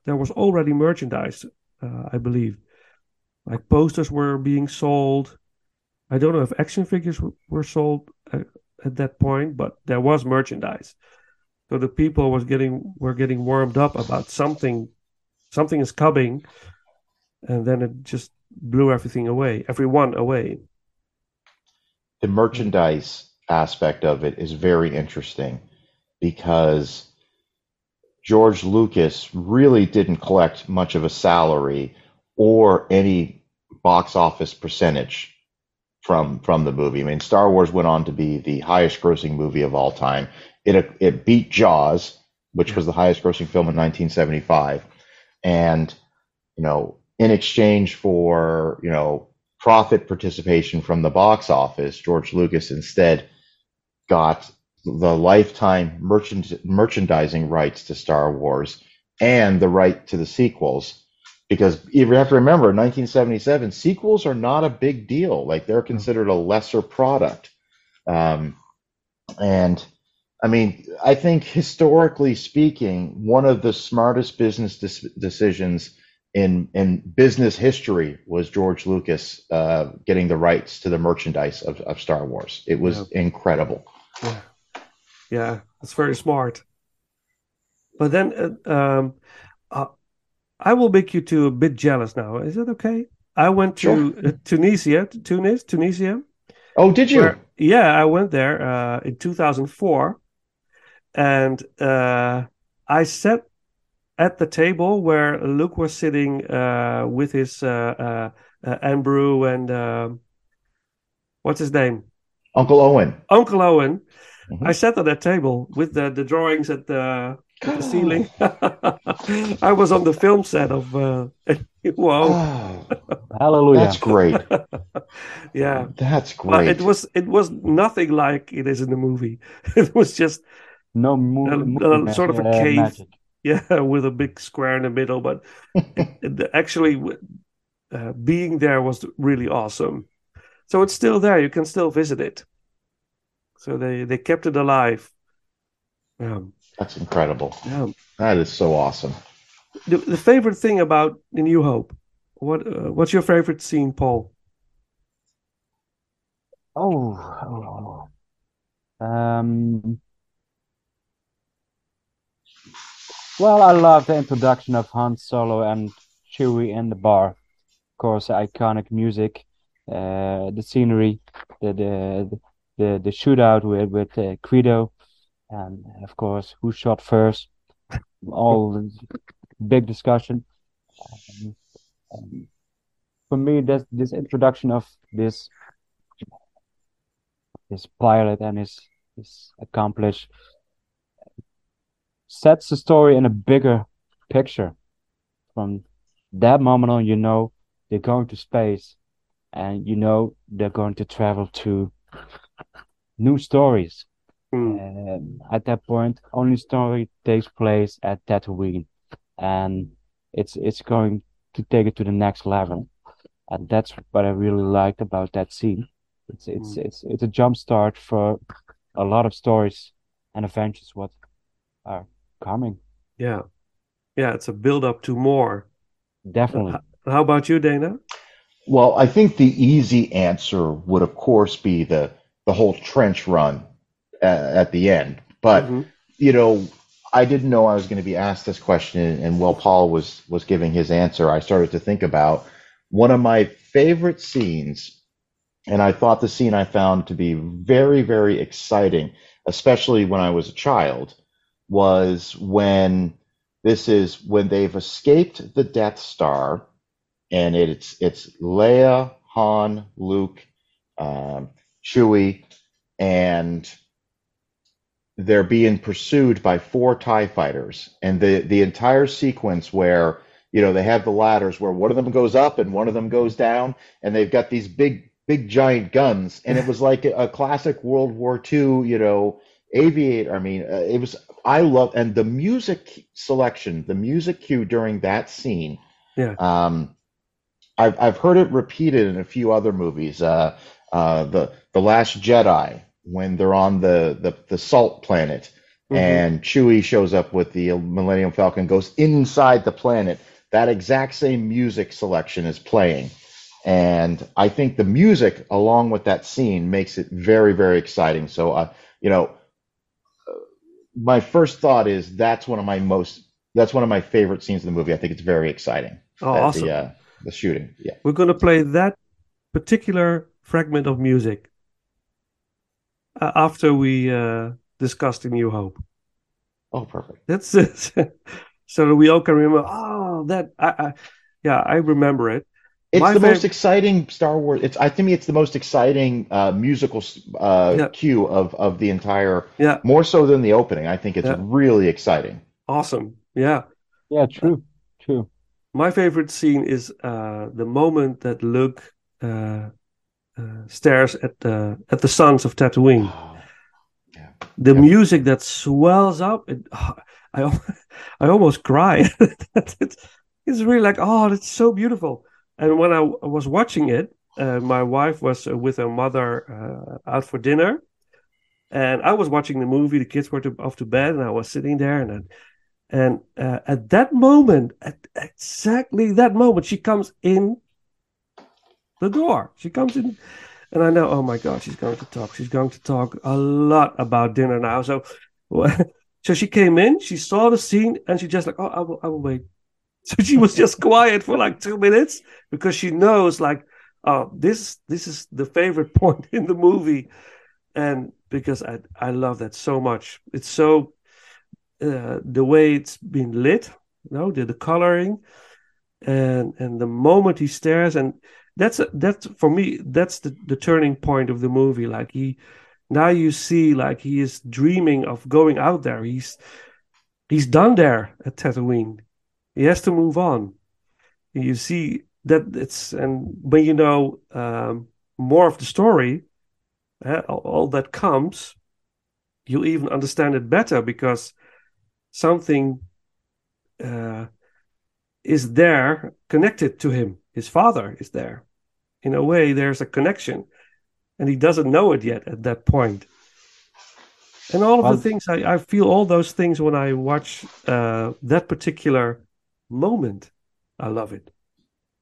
there was already merchandise, uh, I believe. Like posters were being sold. I don't know if action figures w- were sold uh, at that point, but there was merchandise. So the people was getting were getting warmed up about something, something is coming, and then it just blew everything away, everyone away. the merchandise aspect of it is very interesting because George Lucas really didn't collect much of a salary or any box office percentage from from the movie. I mean, Star Wars went on to be the highest grossing movie of all time. It it beat Jaws, which was the highest grossing film in 1975, and you know, in exchange for you know profit participation from the box office, George Lucas instead got the lifetime merchandising rights to Star Wars and the right to the sequels. Because you have to remember, 1977, sequels are not a big deal. Like they're considered a lesser product. Um, and I mean, I think historically speaking, one of the smartest business dis- decisions in in business history was George Lucas uh, getting the rights to the merchandise of, of Star Wars. It was incredible. Yeah, yeah, that's very smart. But then, uh, um, uh, I will make you two a bit jealous now. Is that okay? I went to uh, Tunisia, to Tunis, Tunisia. Oh, did you? where- yeah, I went there uh, in 2004, and uh, I sat at the table where Luke was sitting uh, with his uh, uh, uh, and um what's his name, Uncle Owen. Uncle Owen. Mhm. I sat at that table with the, the drawings at the, at the ceiling. I was on the film set of. Uh, whoa! Oh, Hallelujah. that's great. yeah, That's But great. it was it was nothing like it is in the movie. It was just no mo- movie uh, sort of a cave. magic. Yeah, with a big square in the middle. But it, it- actually, uh, being there was really awesome. So it's still there. You can still visit it. So they they kept it alive. Um, That's incredible. yeah. That is so awesome. The, the favorite thing about The New Hope. What uh, what's your favorite scene, Paul? Oh, oh, oh. Um, well, I love the introduction of Han Solo and Chewie in the bar. Of course, iconic music, uh, the scenery, the the the, the shootout with with uh, Greedo, and of course, who shot first. All the big discussion. Um, um, for me, this this introduction of this this pilot and his his accomplice sets the story in a bigger picture. From that moment on, you know they're going to space, and you know they're going to travel to new stories. Um, at that point, only story takes place at Tatooine, and it's it's going to take it to the next level, and that's what I really liked about that scene. It's it's it's it's a jump start for a lot of stories and adventures what are coming. Yeah, yeah. It's a build up to more. Definitely. How about you, Dana? Well, I think the easy answer would, of course, be the the whole trench run uh, at the end. But Mhm. you know, I didn't know I was going to be asked this question, and while Paul was was giving his answer, I started to think about one of my favorite scenes, and I thought the scene I found to be very, very exciting, especially when I was a child, was when this is when they've escaped the Death Star, and it's it's Leia, Han, Luke, um, Chewie, and they're being pursued by four TIE fighters. And the, the entire sequence where, you know, they have the ladders where one of them goes up and one of them goes down, and they've got these big, big giant guns. And it was like a, classic World War II, you know, aviator. I mean, uh, it was, I love, and the music selection, the music cue during that scene. Yeah. Um, I've, I've heard it repeated in a few other movies. Uh, uh, the, the Last Jedi, when they're on the, the, the salt planet Mhm. and Chewie shows up with the Millennium Falcon, goes inside the planet. That exact same music selection is playing. And I think the music, along with that scene, makes it very, very exciting. So, uh, you know, my first thought is that's one of my most, that's one of my favorite scenes in the movie. I think it's very exciting. Oh, awesome. The, uh, the shooting. Yeah. We're going to play that particular fragment of music uh, after we uh, discuss the New Hope. Oh, perfect. That's it. so that we all can remember. Oh, that I, I yeah, I remember it. It's My the most exciting Star Wars. It's I to me, it's the most exciting uh, musical uh, Yeah. cue of of the entire. Yeah. More so than the opening. I think it's Yeah. really exciting. Awesome. Yeah. Yeah, true, true. My favorite scene is uh, the moment that Luke uh, uh, stares at the at the suns of Tatooine. yeah. The Yeah. music that swells up, it, I I almost cry. it's, it's really like oh, that's so beautiful. And when I was watching it, uh, my wife was uh, with her mother uh, out for dinner, and I was watching the movie. The kids were to, off to bed, and I was sitting there, and and uh, at that moment, at exactly that moment, she comes in the door. She comes in, and I know, oh my God, she's going to talk. She's going to talk a lot about dinner now. So, so she came in, she saw the scene, and she just like, oh, I will, I will wait. So she was just quiet for like two minutes because she knows, like, oh, this this is the favorite point in the movie, and because I I love that so much. It's so uh, the way it's been lit, you know, the, the coloring, and and the moment he stares, and that's a, that's for me that's the the turning point of the movie. Like he now you see like he is dreaming of going out there. He's he's done there at Tatooine. He has to move on. You see that it's and when you know um, more of the story, uh, all, that comes, you'll even understand it better because something uh, is there connected to him. His father is there. In a way, there's a connection, and he doesn't know it yet at that point. And all of Well- the things, I, I feel all those things when I watch uh, that particular moment. I love it.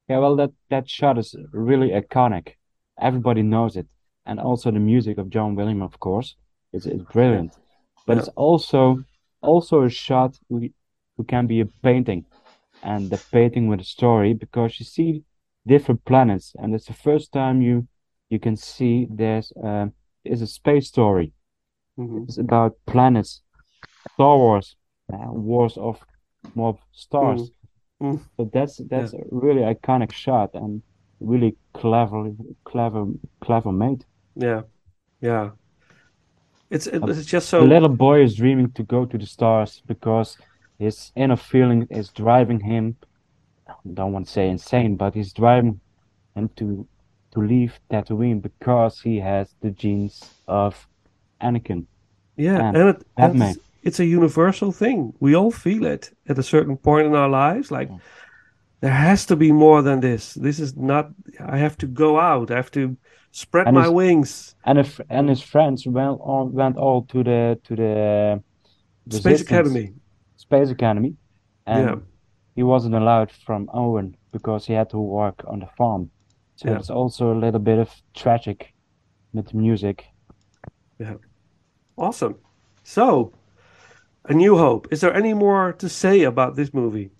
Yeah, well, that that shot is really iconic. Everybody knows it, and also the music of John Williams, of course, is is brilliant. But Yeah. it's also also a shot who who can be a painting, and the painting with a story because you see different planets, and it's the first time you you can see there's uh, is a space story. Mhm. It's about planets, Star Wars, uh, wars of more stars. Mm. So that's that's a really iconic shot and really clever, clever, clever made. Yeah, yeah. It's it, it's just so. The little boy is dreaming to go to the stars because his inner feeling is driving him. I don't want to say insane, but he's driving him to to leave Tatooine because he has the genes of Anakin. yeah, and and it Padme. It's, a universal thing. We all feel it at a certain point in our lives. Like Mm. there has to be more than this. This is not. I have to go out. I have to spread And my it's- wings. And if and his friends went all went all to the to the Space Academy. Space Academy, and Yeah. he wasn't allowed from Owen because he had to work on the farm. So Yeah. it's also a little bit of tragic with music. Yeah. Awesome. So, A New Hope. Is there any more to say about this movie?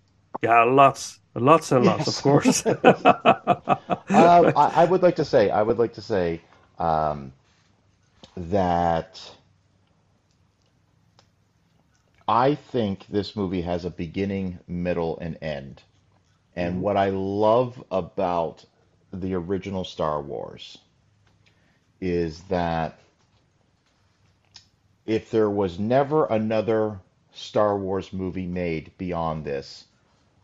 Yeah, lots, lots and lots, Yes. of course. Uh, I, I would like to say, I would like to say um, that I think this movie has a beginning, middle, and end. And what I love about the original Star Wars is that if there was never another Star Wars movie made beyond this,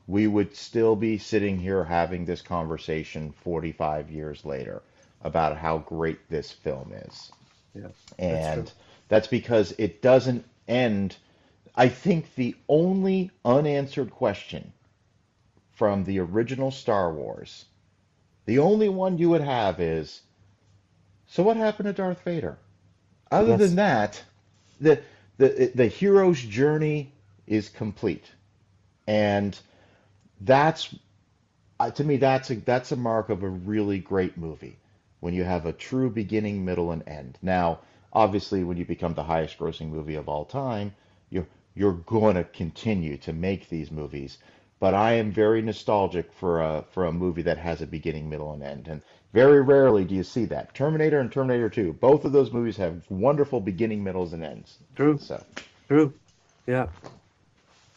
we would still be sitting here having this conversation 45 years later about how great this film is. Yeah, and true. that's because it doesn't end. I think the only unanswered question from the original Star Wars, the only one you would have is, so what happened to Darth Vader? Other than that, the the the hero's journey is complete, and that's uh, to me that's a that's a mark of a really great movie when you have a true beginning, middle, and end. Now, obviously, when you become the highest grossing movie of all time, you're you're going to continue to make these movies. But I am very nostalgic for a for a movie that has a beginning, middle, and end. And very rarely do you see that. Terminator and Terminator 2, both of those movies have wonderful beginning, middles, and ends. True. So, True. Yeah.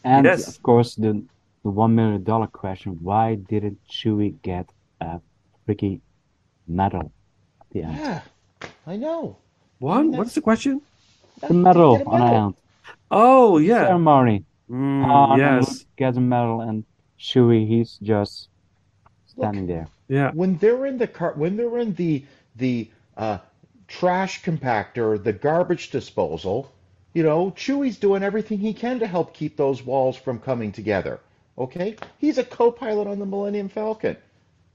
And Yes. of course, the the one million dollar question: Why didn't Chewie get a freaking medal at the end? yeah, I know. What? What's the question? The medal Get a on the end Oh, yeah. ceremony. Mm, Han and yes. Luke gets a medal, and Chewie he's just standing there. Yeah. when they're in the car when they're in the the uh, trash compactor the garbage disposal you know chewie's doing everything he can to help keep those walls from coming together okay he's a co-pilot on the millennium falcon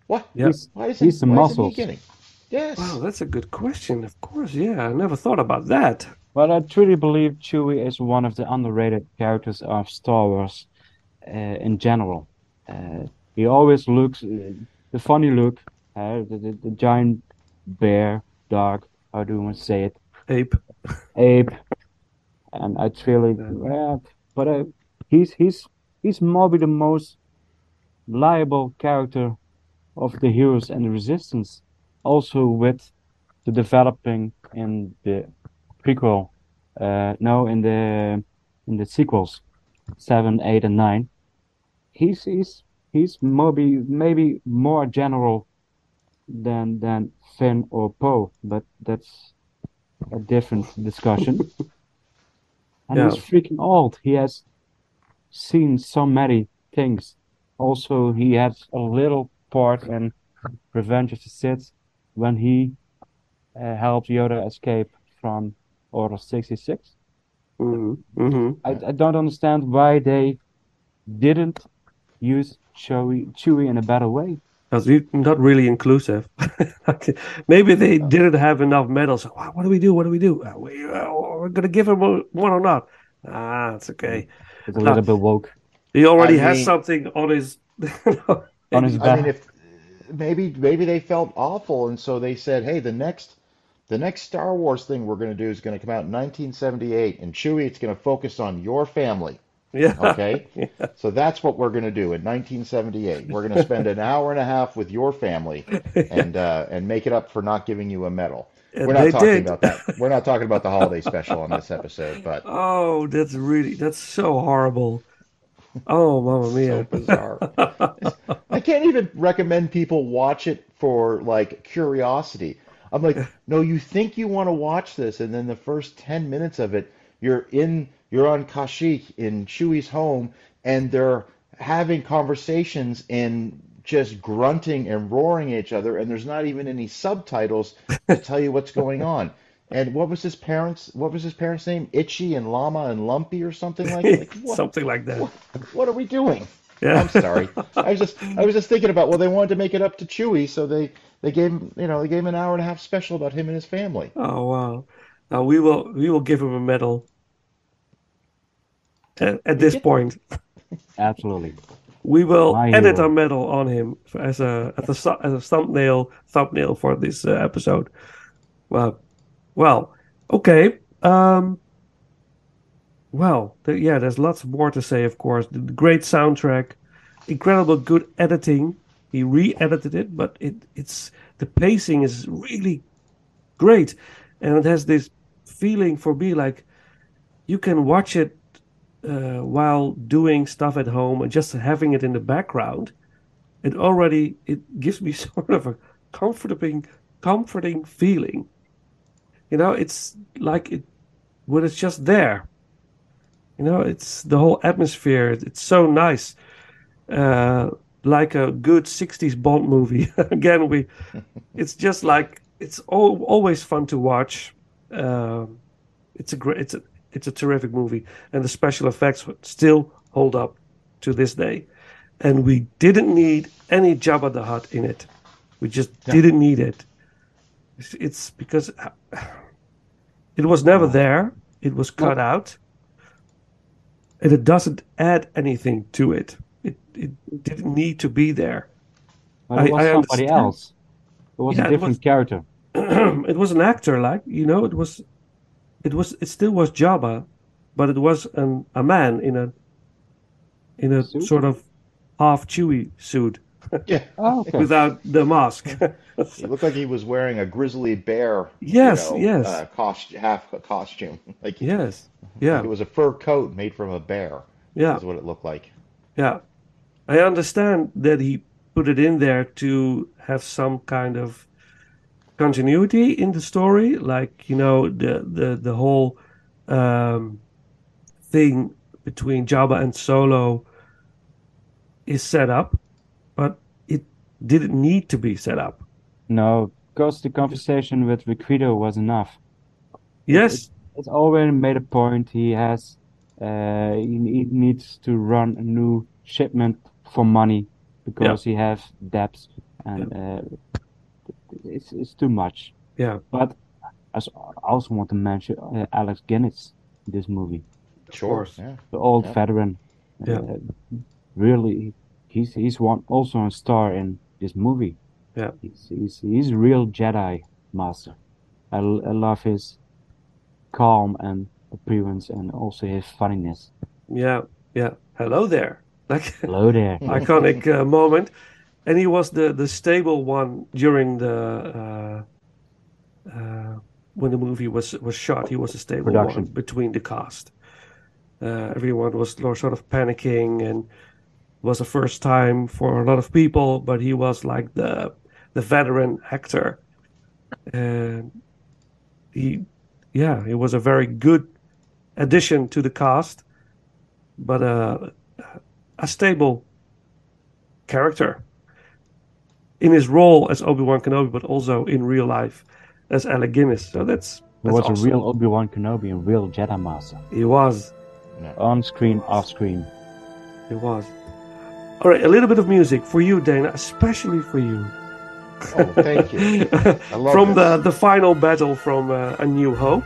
what Yeah. He's, why isn't, he's the why isn't he getting yes Wow, that's a good question. Of course, yeah. I never thought about that. But I truly believe Chewie is one of the underrated characters of Star Wars in general. Uh, he always looks uh, the funny look, uh, the, the, the giant bear, dog, how do you want to say it, Ape. ape, and I truly, yeah, but uh, he's he's he's maybe the most liable character of the heroes and the resistance. Also with the developing in the prequel, uh, no, in the in the sequels, seven, eight, and nine. He's he's he's maybe maybe more general than than Finn or Poe, but that's a different discussion. and Yeah. he's freaking old. He has seen so many things. Also, he has a little part in Revenge of the Sith when he uh, helped Yoda escape from Order 66. Hmm hmm I, I don't understand why they didn't use Chewy, Chewie in a better way. Because we're not really inclusive. Maybe they didn't have enough medals. "Wow, What do we do? What do we do? Uh, we, uh, we're going to give him one or not? Ah, it's okay. It's a little bit woke. He already I has mean- something on his. On his I back. mean, if maybe maybe they felt awful, and so they said, "Hey, the next the next Star Wars thing we're going to do is going to come out in 1978, and Chewie, it's going to focus on your family." yeah. Okay, so that's what we're going to do in 1978. We're going to spend an hour and a half with your family, and uh, and make it up for not giving you a medal. And We're not talking did. about that. We're not talking about the holiday special on this episode, but Oh, that's really that's so horrible. Oh, mamma so mia! bizarre. I can't even recommend people watch it for like curiosity. I'm like, no, you think you want to watch this, and then the first 10 minutes of it, you're in, you're on Kashyyyk in Chewie's home, and they're having conversations and just grunting and roaring at each other, and there's not even any subtitles to tell you what's going on. And what was his parents? What was his parents' name? Itchy and Llama and Lumpy or something like that. Like, what, Something like that. what are we doing? Yeah. I'm sorry. I was just I was just thinking about well they wanted to make it up to Chewie, so they they gave him you know they gave him an hour and a half special about him and his family. Oh wow! Now we will we will give him a medal. At, at this point, Absolutely. we will My edit hero. a medal on him as a as a as a thumbnail thumbnail for this uh, episode. Well, well, okay. Um, well, th- yeah, there's lots more to say. Of course, the the great soundtrack, incredible good editing. He re-edited it, but it it's the pacing is really great, and it has this feeling for me like you can watch it uh, while doing stuff at home and just having it in the background. It already it gives me sort of a comforting comforting feeling. You know, it's like it when it's just there. You know, it's the whole atmosphere. It's so nice, uh, like a good '60s Bond movie. Again, we, it's just like it's al always fun to watch. Um, it's a great, it's a, it's a terrific movie, and the special effects still hold up to this day. And we didn't need any Jabba the Hutt in it. We just didn't need it. It's, it's because it was never there. it was cut out, and it doesn't add anything to it. It it didn't need to be there. But it was I somebody understand. else. It was Yeah, a it different was- character. it was an actor, like you know, it was, it was, it still was Jabba, but it was an a man in a, in a Suit? sort of half Chewie suit Yeah. Oh, okay. without the mask. He looked like he was wearing a grizzly bear. Yes, you know, yes. Uh, cost, half a costume. Like yes, yeah, it was a fur coat made from a bear. yeah. Is what it looked like. Yeah. I understand that he put it in there to have some kind of continuity in the story, like, you know, the the, the whole um, thing between Jabba and Solo is set up, but it didn't need to be set up. No, because the conversation with Greedo was enough. Yes, It's already made a point. He has, uh, he, he needs to run a new shipment for money because he has debts, and uh, it's it's too much. yeah, But I s- I also want to mention uh, Alex Guinness in this movie, Sure. Yeah. the old Yeah. veteran. Yeah. Uh, really, he's he's one also a star in this movie. Yeah. He's he's, he's a real Jedi master. I, l- I love his calm and appearance and also his funniness. yeah, yeah. Hello there. Like Hello there. iconic uh, moment. And he was the, the stable one during the uh, uh, when the movie was was shot. He was a stable Production. one between the cast. Uh, everyone was sort of panicking, and was a first time for a lot of people. But he was like the the veteran actor, and he, yeah, he was a very good addition to the cast. But uh, a stable character in his role as Obi Wan Kenobi, but also in real life as Alec Guinness. So that's, He that's was awesome. a real Obi Wan Kenobi, and real Jedi master, He was. on screen, off screen. He was. All right, a little bit of music for you, Dana, especially for you. Oh, thank you. From the this. the final battle from uh, A New Hope.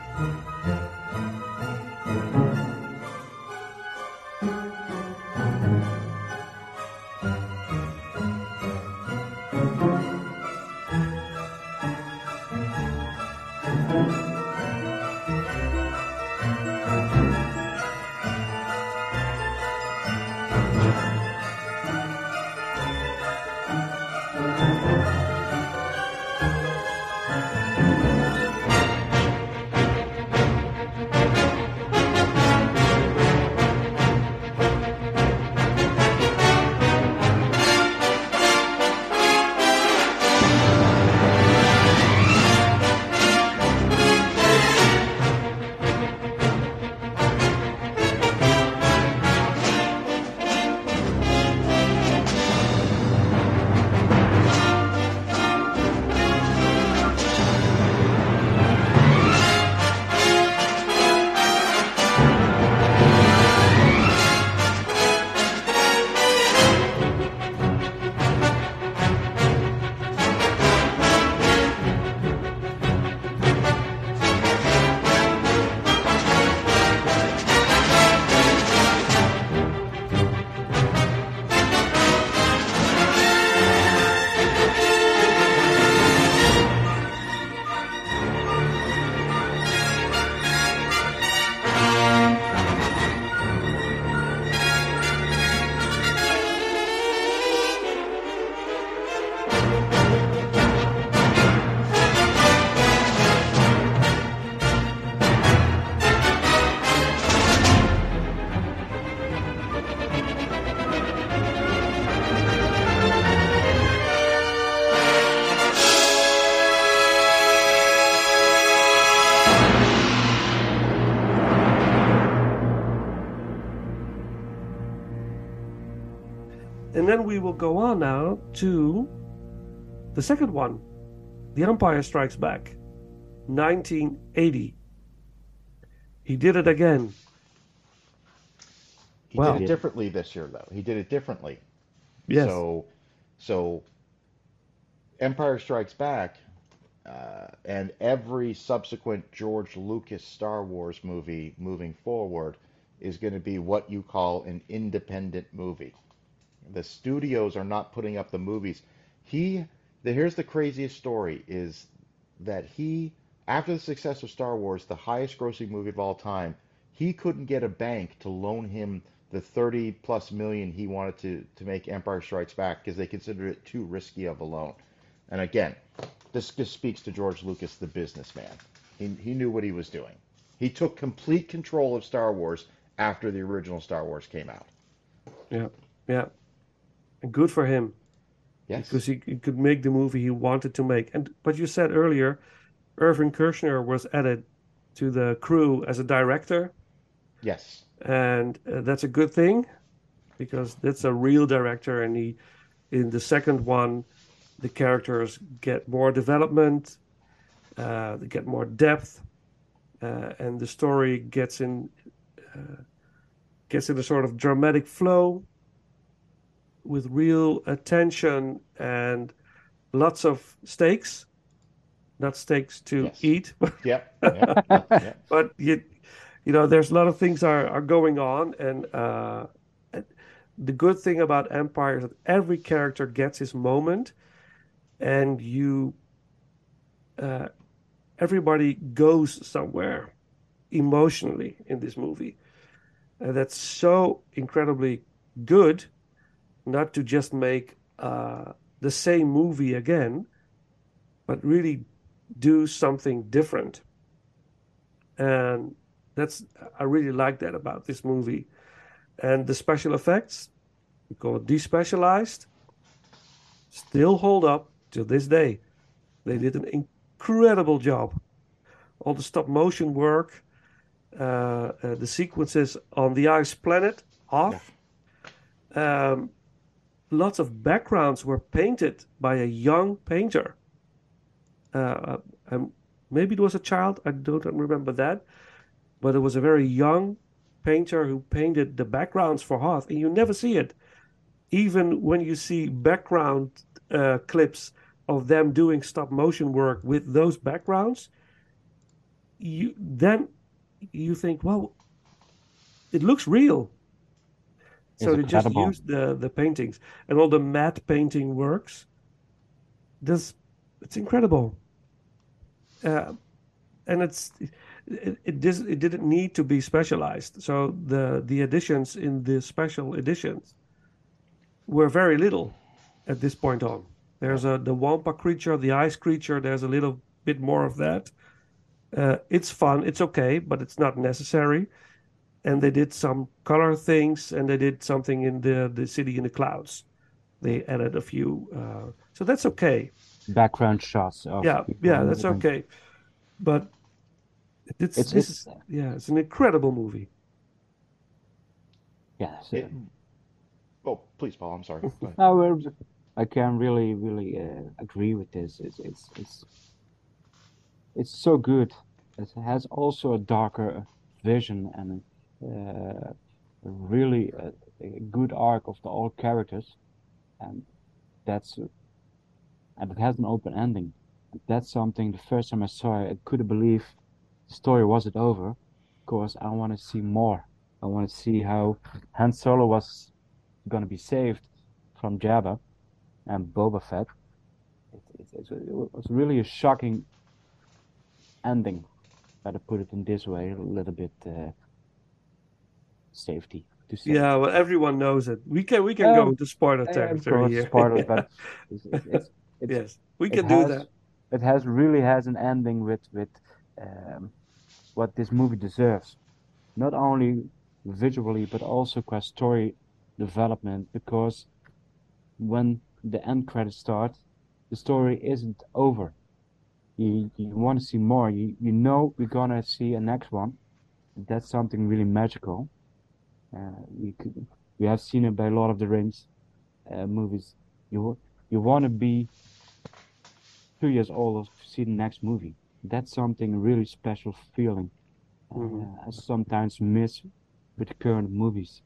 And then we will go on now to the second one The Empire Strikes Back, 1980. He did it again. He Wow. did it differently this year, though. He did it differently. Yes. So, so Empire Strikes Back uh, and every subsequent George Lucas Star Wars movie moving forward is going to be what you call an independent movie. The studios are not putting up the movies. He, the, here's the craziest story is that he, after the success of Star Wars, the highest grossing movie of all time, he couldn't get a bank to loan him the 30 plus million he wanted to, to make Empire Strikes Back because they considered it too risky of a loan. And again, this just speaks to George Lucas, the businessman. He, he knew what he was doing. He took complete control of Star Wars after the original Star Wars came out. Yeah, yeah, and good for him Yes. because he, he could make the movie he wanted to make. And but you said earlier, Irvin Kershner was added to the crew as a director, Yes. and uh, that's a good thing because that's a real director. And he, in the second one, the characters get more development, uh, they get more depth, uh, and the story gets in uh, gets in a sort of dramatic flow with real attention and lots of stakes. Not stakes to Yes. eat. Yep. Yep. yep. but you, you know, there's a lot of things are, are going on, and uh, the good thing about Empire is that every character gets his moment, and you, uh, everybody goes somewhere emotionally in this movie, and that's so incredibly good, not to just make uh, the same movie again, but really do something different and that's I really like that about this movie. And the special effects, we call it despecialized, still hold up to this day. They did an incredible job. All the stop motion work, uh, uh, the sequences on the ice planet, off. Um, lots of backgrounds were painted by a young painter. Uh, um, maybe it was a child, I don't remember that, but it was a very young painter who painted the backgrounds for Hoth, and you never see it. Even when you see background uh, clips of them doing stop motion work with those backgrounds, you then you think, well, it looks real. So It's they just used the the paintings and all the matte painting works. This it's incredible. Uh, and it's it, it it didn't need to be specialized. So the the additions in the special editions were very little at this point on. There's a the wampa creature, the ice creature. There's a little bit more of that. Uh, it's fun. It's okay, but it's not necessary. And they did some color things, and they did something in the the city in the clouds. They added a few, uh, so that's okay. Background shots of Yeah, yeah, that's moving. okay. But it's, It's- this it's- is yeah, it's an incredible movie. Yeah. It- oh, please, Paul. I'm sorry. No, I can really, really uh, agree with this. It's, it's, it's, it's so good. It has also a darker vision and really a, a good arc of the all characters, and that's and it has an open ending. That's something. The first time I saw it, I couldn't believe the story wasn't over, because I want to see more. I want to see how Han Solo was gonna be saved from Jabba and Boba Fett. It, it, it, it was really a shocking ending. Better put it in this way, a little bit uh, safety to say. Yeah, well, everyone knows it. We can we can Um, go into spoiler Uh, of territory course, here. spoilers, but it's, it's, it's, it's, yes, we can do has- that. it has really has an ending with with um, what this movie deserves, not only visually but also qua story development. Because when the end credits start, the story isn't over. You you want to see more. You you know we're gonna see a next one. That's something really magical. Uh, we could, we have seen it by a Lord of the Rings uh, movies. You you want to be two years old to see the next movie. That's something really special feeling. Uh, Mhm. I sometimes miss with the current movies.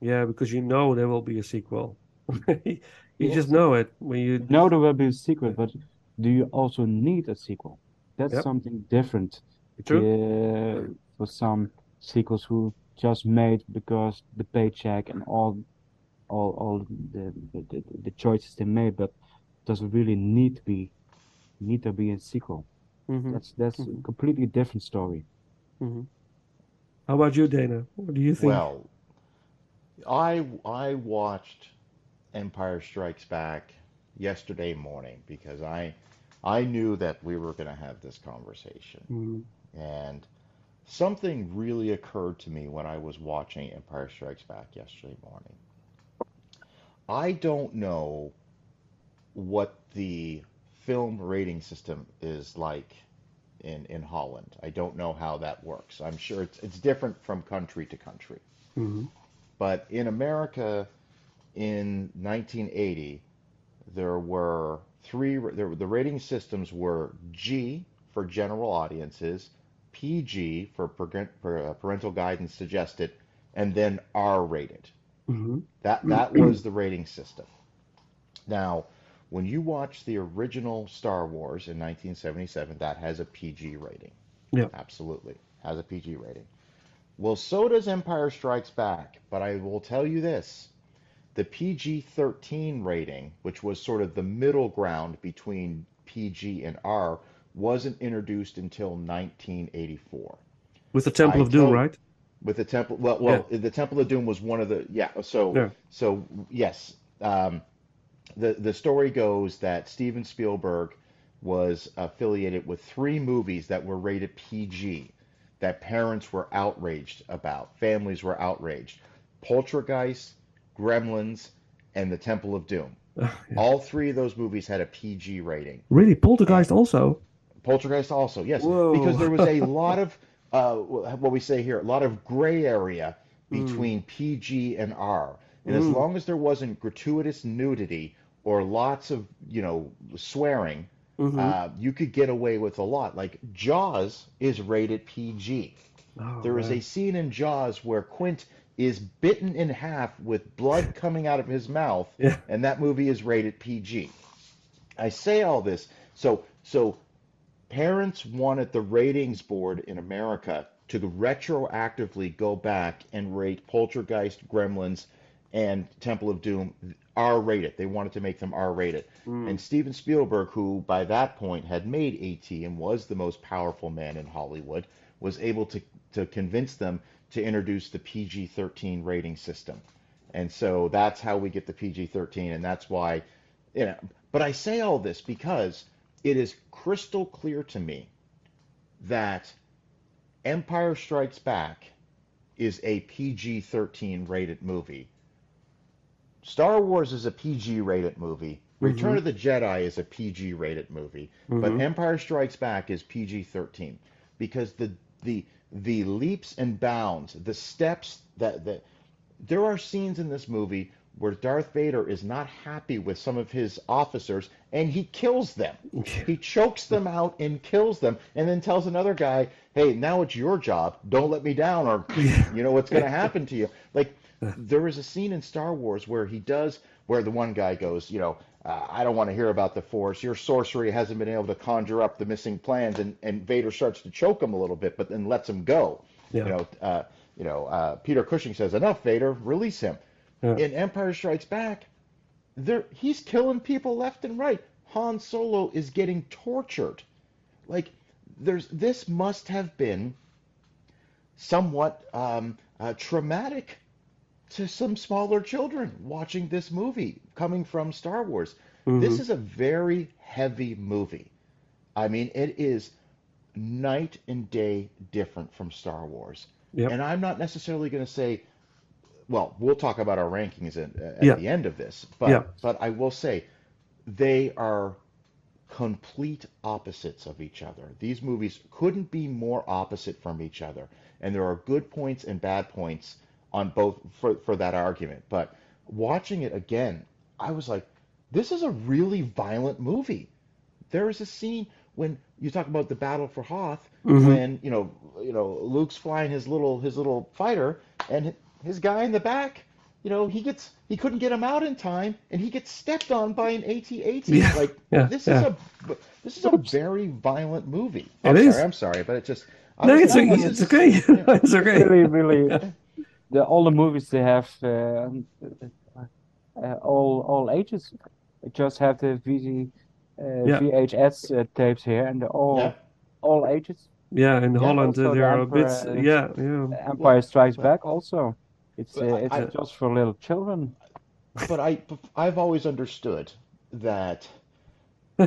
Yeah, because you know there will be a sequel. you Yes. just know it when you know there will be a secret, but do you also need a sequel? That's Yep. something different. True. Yeah, for some sequels who just made because the paycheck and all all all the the, the, the choices they made, but doesn't really need to be need to be a sequel. Mhm. That's that's a Mhm. completely different story. Mhm. How about you, Dana? What do you think? Well, I I watched Empire Strikes Back yesterday morning because I I knew that we were going to have this conversation. Mhm. And something really occurred to me when I was watching Empire Strikes Back yesterday morning. I don't know what the film rating system is like in, in Holland. I don't know how that works. I'm sure it's, it's different from country to country. Mhm. But in America in 1980, there were three, there, the rating systems were G for general audiences, PG for uh, parental guidance suggested, and then R rated. Mhm. That that was the rating system. Now, when you watch the original Star Wars in 1977, that has a PG rating. Yeah. Absolutely. Has a PG rating. Well, so does Empire Strikes Back, but I will tell you this. The PG-13 rating, which was sort of the middle ground between PG and R, wasn't introduced until 1984 With the Temple I of Doom, right? with the temple well well the temple of doom was one of the yeah so Yeah. so yes um the the story goes that steven spielberg was affiliated with three movies that were rated pg that parents were outraged about families were outraged poltergeist gremlins and the temple of doom Ah, yeah. all three of those movies had a pg rating Really, Poltergeist also. Poltergeist also, yes, Whoa. because there was a lot of uh, what we say here, a lot of gray area between PG and R. And as Mm. long as there wasn't gratuitous nudity or lots of, you know, swearing, Mhm. uh, you could get away with a lot. Like Jaws is rated PG. Oh, There is a scene in Jaws where Quint is bitten in half with blood coming out of his mouth, Yeah. and that movie is rated PG. I say all this so so parents wanted the ratings board in America to retroactively go back and rate Poltergeist, Gremlins, and Temple of Doom R rated. They wanted to make them R rated. Hmm. And Steven Spielberg, who by that point had made E.T. and was the most powerful man in Hollywood, was able to, to convince them to introduce the PG 13 rating system. And so that's how we get the PG 13. And that's why, you know, but I say all this because it is crystal clear to me that Empire Strikes Back is a PG 13 rated movie. Star Wars is a PG rated movie. Return of the Jedi is a PG rated movie, but Mhm. Empire Strikes Back is PG 13 because the the the leaps and bounds, the steps that that there are scenes in this movie where Darth Vader is not happy with some of his officers and he kills them. He chokes them out and kills them and then tells another guy, "Hey, now it's your job. Don't let me down or you know what's going to happen to you." Like there is a scene in Star Wars where he does where the one guy goes, you know, uh, I don't want to hear about the Force. Your sorcery hasn't been able to conjure up the missing plans, and, and Vader starts to choke him a little bit, but then lets him go. Yeah. You know, uh, you know, uh, Peter Cushing says, "Enough, Vader, release him." Yeah. In Empire Strikes Back, there he's killing people left and right. Han Solo is getting tortured. Like, there's this must have been somewhat um, uh, traumatic to some smaller children watching this movie coming from Star Wars. This is a very heavy movie. I mean, it is night and day different from Star Wars. Yep. And I'm not necessarily going to say, well, we'll talk about our rankings at, at Yeah. the end of this, but Yeah. but I will say they are complete opposites of each other. These movies couldn't be more opposite from each other, and there are good points and bad points on both for for that argument. But watching it again, I was like, this is a really violent movie. There is a scene when you talk about the battle for Hoth, mm-hmm. when you know you know Luke's flying his little his little fighter, and his guy in the back, you know, he gets he couldn't get him out in time, and he gets stepped on by an AT-AT. Yeah, Like yeah, this yeah. is a this is a very violent movie. It I'm is. sorry, I'm sorry, but it just No, it's, like, o- this it's okay. yeah. it's okay. really, really, the all the movies they have uh, uh, all all ages. Just have the VZ, uh, Yeah. VHS uh, tapes here, and they're all Yeah. all ages. Yeah, in Holland uh, there are Emperor, bits. uh, Yeah, yeah. Empire Strikes Back also. It's uh, it's I- just for little children. But I I've always understood that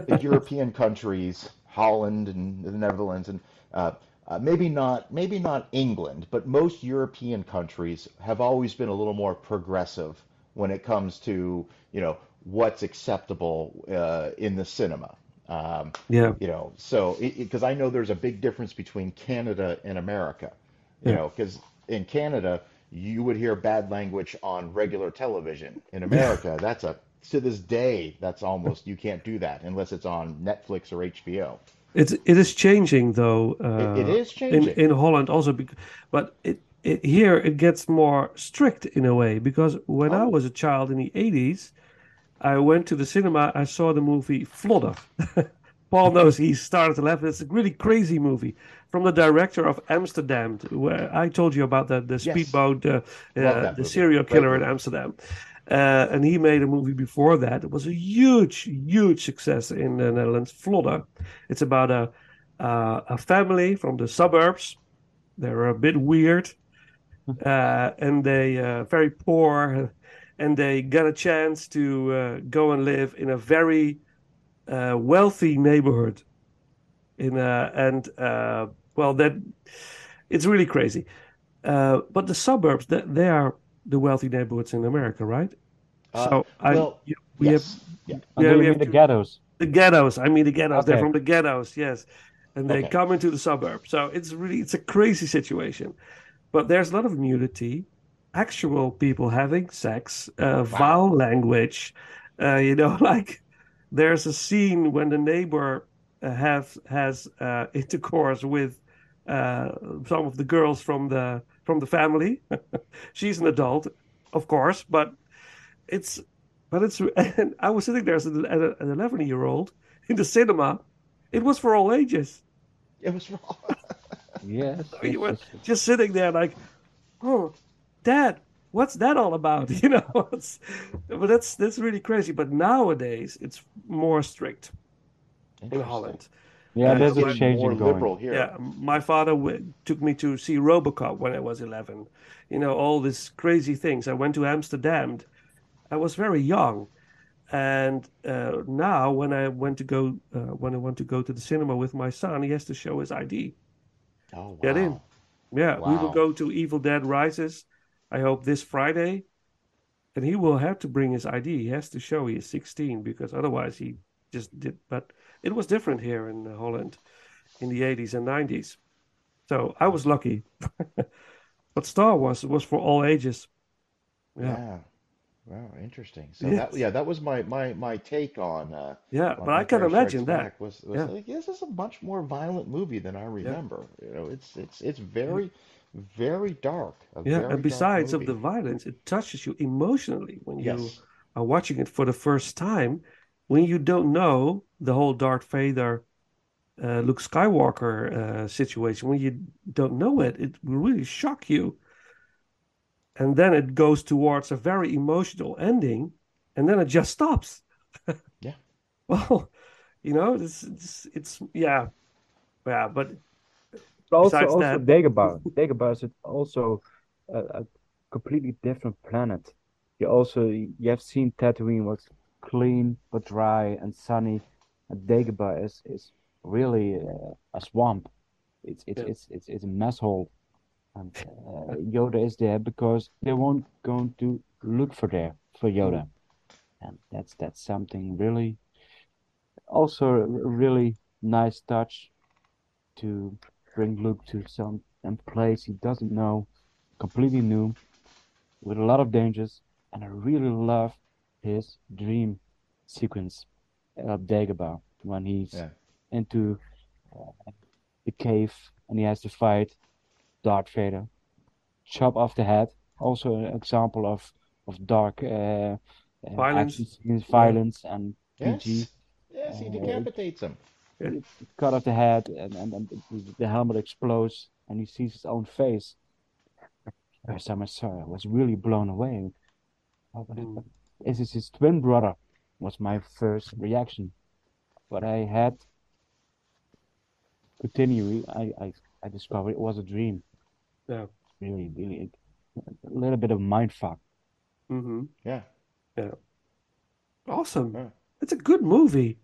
the European countries, Holland and the Netherlands, and uh, uh, maybe not maybe not England, but most European countries have always been a little more progressive when it comes to you know what's acceptable uh, in the cinema. Um, Yeah. you know, so because I know there's a big difference between Canada and America, you Yeah. know, because in Canada you would hear bad language on regular television. In America, that's a to this day that's almost you can't do that unless it's on Netflix or HBO. It's it is changing though. It, it uh, is in changing. in Holland also, but it, it here it gets more strict in a way because when I Oh. was a child in the eighties, I went to the cinema. I saw the movie Flodder. Paul knows he started to laugh. It's a really crazy movie from the director of Amsterdamned, where I told you about the the Yes. speedboat, uh, uh, the serial killer in. Amsterdam. Uh, and he made a movie before that. It was a huge, huge success in the Netherlands. Flodder. It's about a uh, a family from the suburbs. They're a bit weird, uh, and they uh, very poor, and they got a chance to uh, go and live in a very uh, wealthy neighborhood. In a, and uh, well, that it's really crazy. Uh, but the suburbs, they, they are the wealthy neighborhoods in America, right? Uh, so I, well, you- we have yes. Yeah. Yeah, we have mean the to- ghettos? the ghettos. I mean the ghettos. They're from the ghettos, yes. And they Okay. come into the suburb. So it's really it's a crazy situation. But there's a lot of nudity, actual people having sex, uh, vile language. Uh, you know, like there's a scene when the neighbor have has uh, intercourse with uh, some of the girls from the from the family. She's an adult, of course, but it's but it's and I was sitting there as an, an 11 year old in the cinema. It was for all ages. It was wrong. Yes. You were yes, yes. just sitting there like, oh, Dad, what's that all about? You know, it's, but that's that's really crazy. But nowadays it's more strict in Holland. Yeah, there's a change more going. liberal here. Yeah, my father w- took me to see RoboCop when I was 11. You know, all these crazy things. I went to Amsterdam. I was very young. And uh, now when I went to go uh, when I want to go to the cinema with my son, he has to show his ID. Oh Get in. wow. Yeah, we will go to Evil Dead Rises. I hope this Friday. And he will have to bring his ID. He has to show he is 16 because otherwise he just did. But it was different here in Holland in the 80s and 90s. So I was lucky. but Star Wars was for all ages. Yeah. Yeah. Wow, interesting. So Yes. that yeah, that was my my my take on uh Yeah, on but I can imagine that. Was was Yeah. like this is a much more violent movie than I remember. You know, it's it's it's very very dark. Yeah, very and besides of the violence, it touches you emotionally when you are watching it for the first time, when you don't know the whole Darth Vader, uh, Luke Skywalker uh, situation, when you don't know it, it will really shock you. And then it goes towards a very emotional ending, and then it just stops. Yeah. Well, you know, it's it's, it's yeah, yeah, but But also, Besides also that- Dagobah. Dagobah is also a, a completely different planet. You also you have seen Tatooine was clean but dry and sunny, and Dagobah is is really uh, a swamp. It's it's Yeah. it's it's it's a mess hole, and uh, Yoda is there because they won't going to look for there for Yoda, and that's that's something really also a really nice touch to bring Luke to some some place he doesn't know, completely new, with a lot of dangers. And I really love his dream sequence of Dagobah when he's Yeah. into uh, the cave and he has to fight Darth Vader, chop off the head. Also an example of of dark uh, uh, Violence. action scenes, violence, and PG. Yes. Yes, he Uh, decapitates him. cut off the head and, and, and the, the helmet explodes and he sees his own face. First time I saw it, I was really blown away. Oh, Mm. Is this his twin brother? Was my first reaction. But I had continually I, I, I discovered it was a dream. Yeah. Really, really a little bit of mind fuck. Mm-hmm. Yeah. Yeah. Awesome. Yeah. It's a good movie.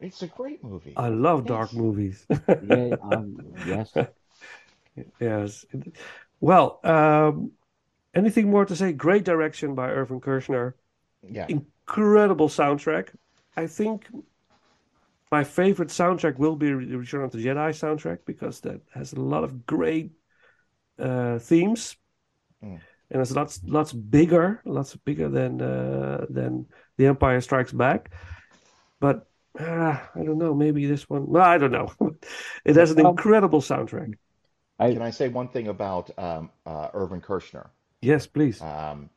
It's a great movie. I love dark movies. Yeah, um, yes. Yes. Well, um, anything more to say? Great direction by Irvin Kershner. Yeah. Incredible soundtrack. I think my favorite soundtrack will be the Return of the Jedi soundtrack because that has a lot of great uh, themes, Mm. and it's lots lots bigger, lots bigger than uh, than The Empire Strikes Back. But uh, I don't know. Maybe this one. Well, I don't know. it has an incredible soundtrack. I Can I say one thing about um, uh, Irvin Kershner? Yes, please. Um,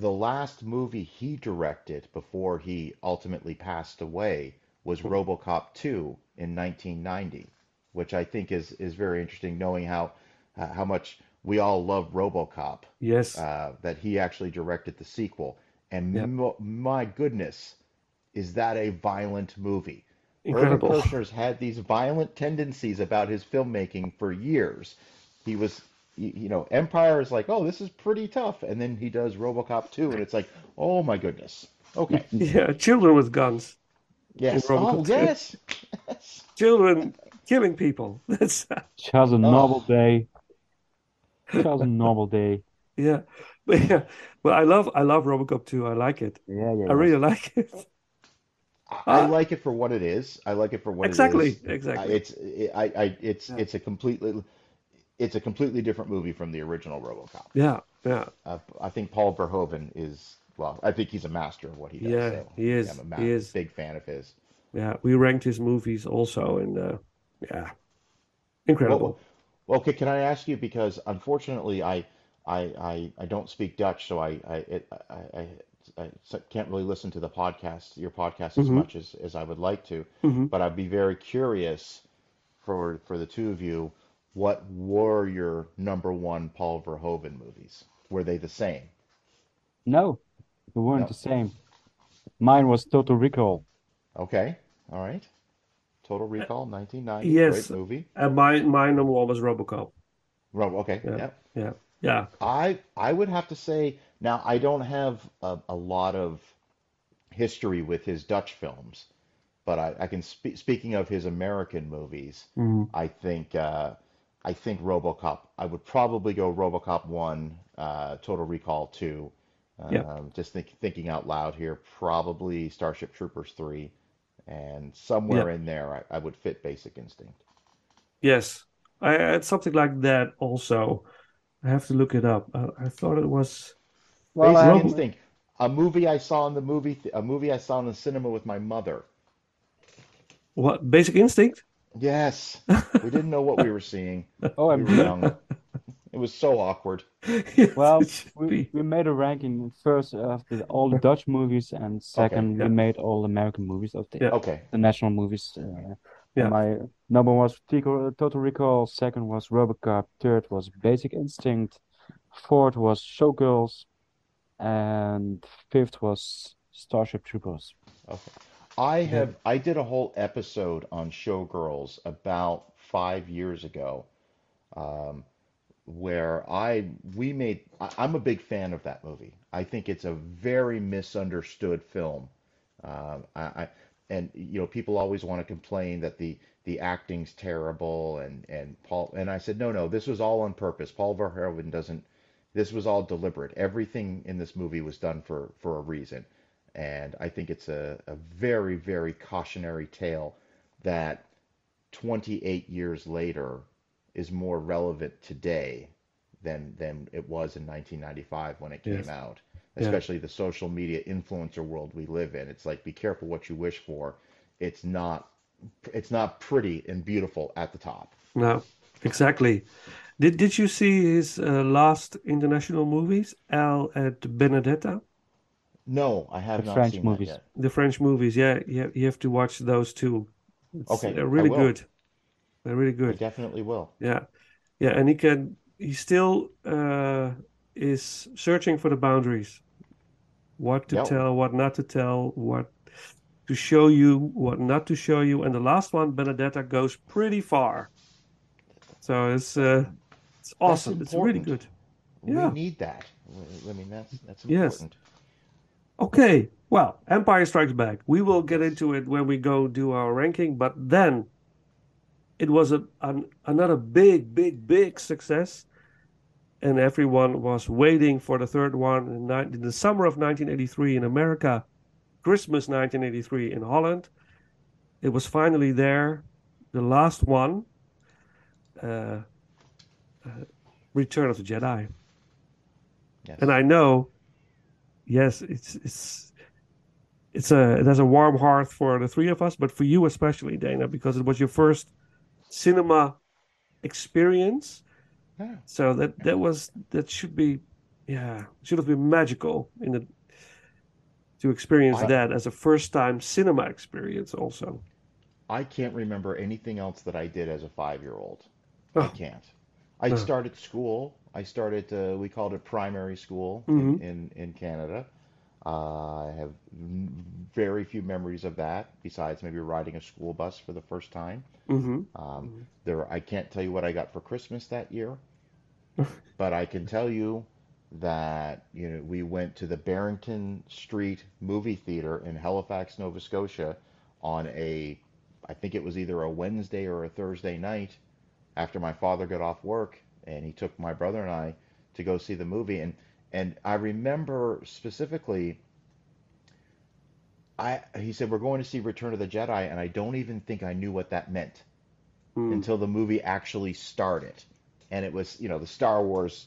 the last movie he directed before he ultimately passed away was RoboCop 2 in 1990, which I think is is very interesting, knowing how uh, how much we all love RoboCop. Yes. Uh, that he actually directed the sequel, and Yep. mo my goodness, is that a violent movie? Incredible. Irvin Kershner's had these violent tendencies about his filmmaking for years. He was, y- you know, Empire is like, oh, this is pretty tough, and then he does RoboCop 2, and it's like, oh my goodness. Okay. Yeah, children with guns. Yes. Oh, yes. Yes. Children killing people. That's just a novel Oh. day. Just a novel day. yeah. But yeah. Well, I love I love RoboCop 2. I like it. Yeah, yeah. I really like it. I, I Uh, like it for what it is. I like it for what Exactly. it is. I, Exactly. it's I, I it's Yeah. it's a completely it's a completely different movie from the original RoboCop. Yeah. Yeah. Uh, I think Paul Verhoeven is well. I think he's a master of what he does. Yeah, so he is. I'm a He is. big fan of his. Yeah. We ranked his movies also and uh yeah. Incredible. Well, okay, can I ask you because unfortunately I I I, I don't speak Dutch, so I I, it, I I I can't really listen to the podcast, your podcast, as Mhm. much as as I would like to. hmm But I'd be very curious for for the two of you, what were your number one Paul Verhoeven movies? Were they the same? No, they weren't No. the same. Mine was Total Recall. Okay, all right. Total Recall, 1990, yes. great movie. And my my number one was RoboCop. Rob, okay, Yeah. yeah. Yeah. Yeah. I I would have to say now I don't have a, a lot of history with his Dutch films, but I, I can speak speaking of his American movies, hmm I think uh, I think RoboCop. I would probably go RoboCop one, uh, Total Recall two. Yeah. Um, just think, thinking out loud here, probably Starship Troopers three, and somewhere in there I, I would fit Basic Instinct. Yes. I had something like that also. I have to look it up. I, I thought it was Well, Basic um, Instinct, a movie I saw in the movie, th a movie I saw in the cinema with my mother. what Basic Instinct? Yes, we didn't know what we were seeing. oh, I'm were young. It was so awkward. Yes, Well, we, we made a ranking first of the, all the Dutch movies, and second yeah. we made all American movies of the, Yeah. okay. the national movies. Uh, Yeah. my number one was Total Recall, second was RoboCop, third was Basic Instinct, fourth was Showgirls, and fifth was Starship Troopers. okay. I have I did a whole episode on Showgirls about five years ago, um, where I we made I, I'm a big fan of that movie. I think it's a very misunderstood film. Um, I, I and you know people always want to complain that the the acting's terrible and and Paul and I said no no this was all on purpose. Paul Verhoeven doesn't. This was all deliberate. Everything in this movie was done for for a reason, and I think it's a a very very cautionary tale that 28 years later is more relevant today than than it was in 1995 when it came Yes. out Yeah. especially the social media influencer world we live in it's like be careful what you wish for it's not it's not pretty and beautiful at the top No, exactly. Did Did you see his uh, last international movies, Elle and Benedetta? No, I have The not French seen that movies. yet. The French movies, yeah, you have, you have to watch those too. It's, Okay, they're I really will. good. They're really I good. definitely will. Yeah, yeah, and he can. He still uh, is searching for the boundaries. What to Yeah. tell, what not to tell, what to show you, what not to show you, and the last one, Benedetta, goes pretty far. So it's uh, it's awesome. It's really important. good. Yeah. We need that. I mean, that's that's important. Yes. Okay, well, Empire Strikes Back. We will get into it when we go do our ranking, but then it was a, an, another big, big, big success, and everyone was waiting for the third one in, in the summer of 1983 in America, Christmas 1983 in Holland. It was finally there, the last one, uh, uh, Return of the Jedi. Yes. And I know, yes, it's it's it's a it has a warm heart for the three of us, but for you especially, Dana, because it was your first cinema experience. Yeah. So that that was that should be, yeah, should have been magical in the to experience I- that as a first time cinema experience. Also, I can't remember anything else that I did as a five-year-old. I Oh. can't. I Oh. started school. I started, uh, we called it primary school Mhm. in, in, in Canada. Uh, I have very few memories of that, besides maybe riding a school bus for the first time. hmm Um, there, I can't tell you what I got for Christmas that year, but I can tell you that you know we went to the Barrington Street movie theater in Halifax, Nova Scotia, on a, I think it was either a Wednesday or a Thursday night, after my father got off work, and he took my brother and I to go see the movie, and and I remember specifically. I, he said, we're going to see Return of the Jedi, and I don't even think I knew what that meant Mm. until the movie actually started. And it was, you know, the Star Wars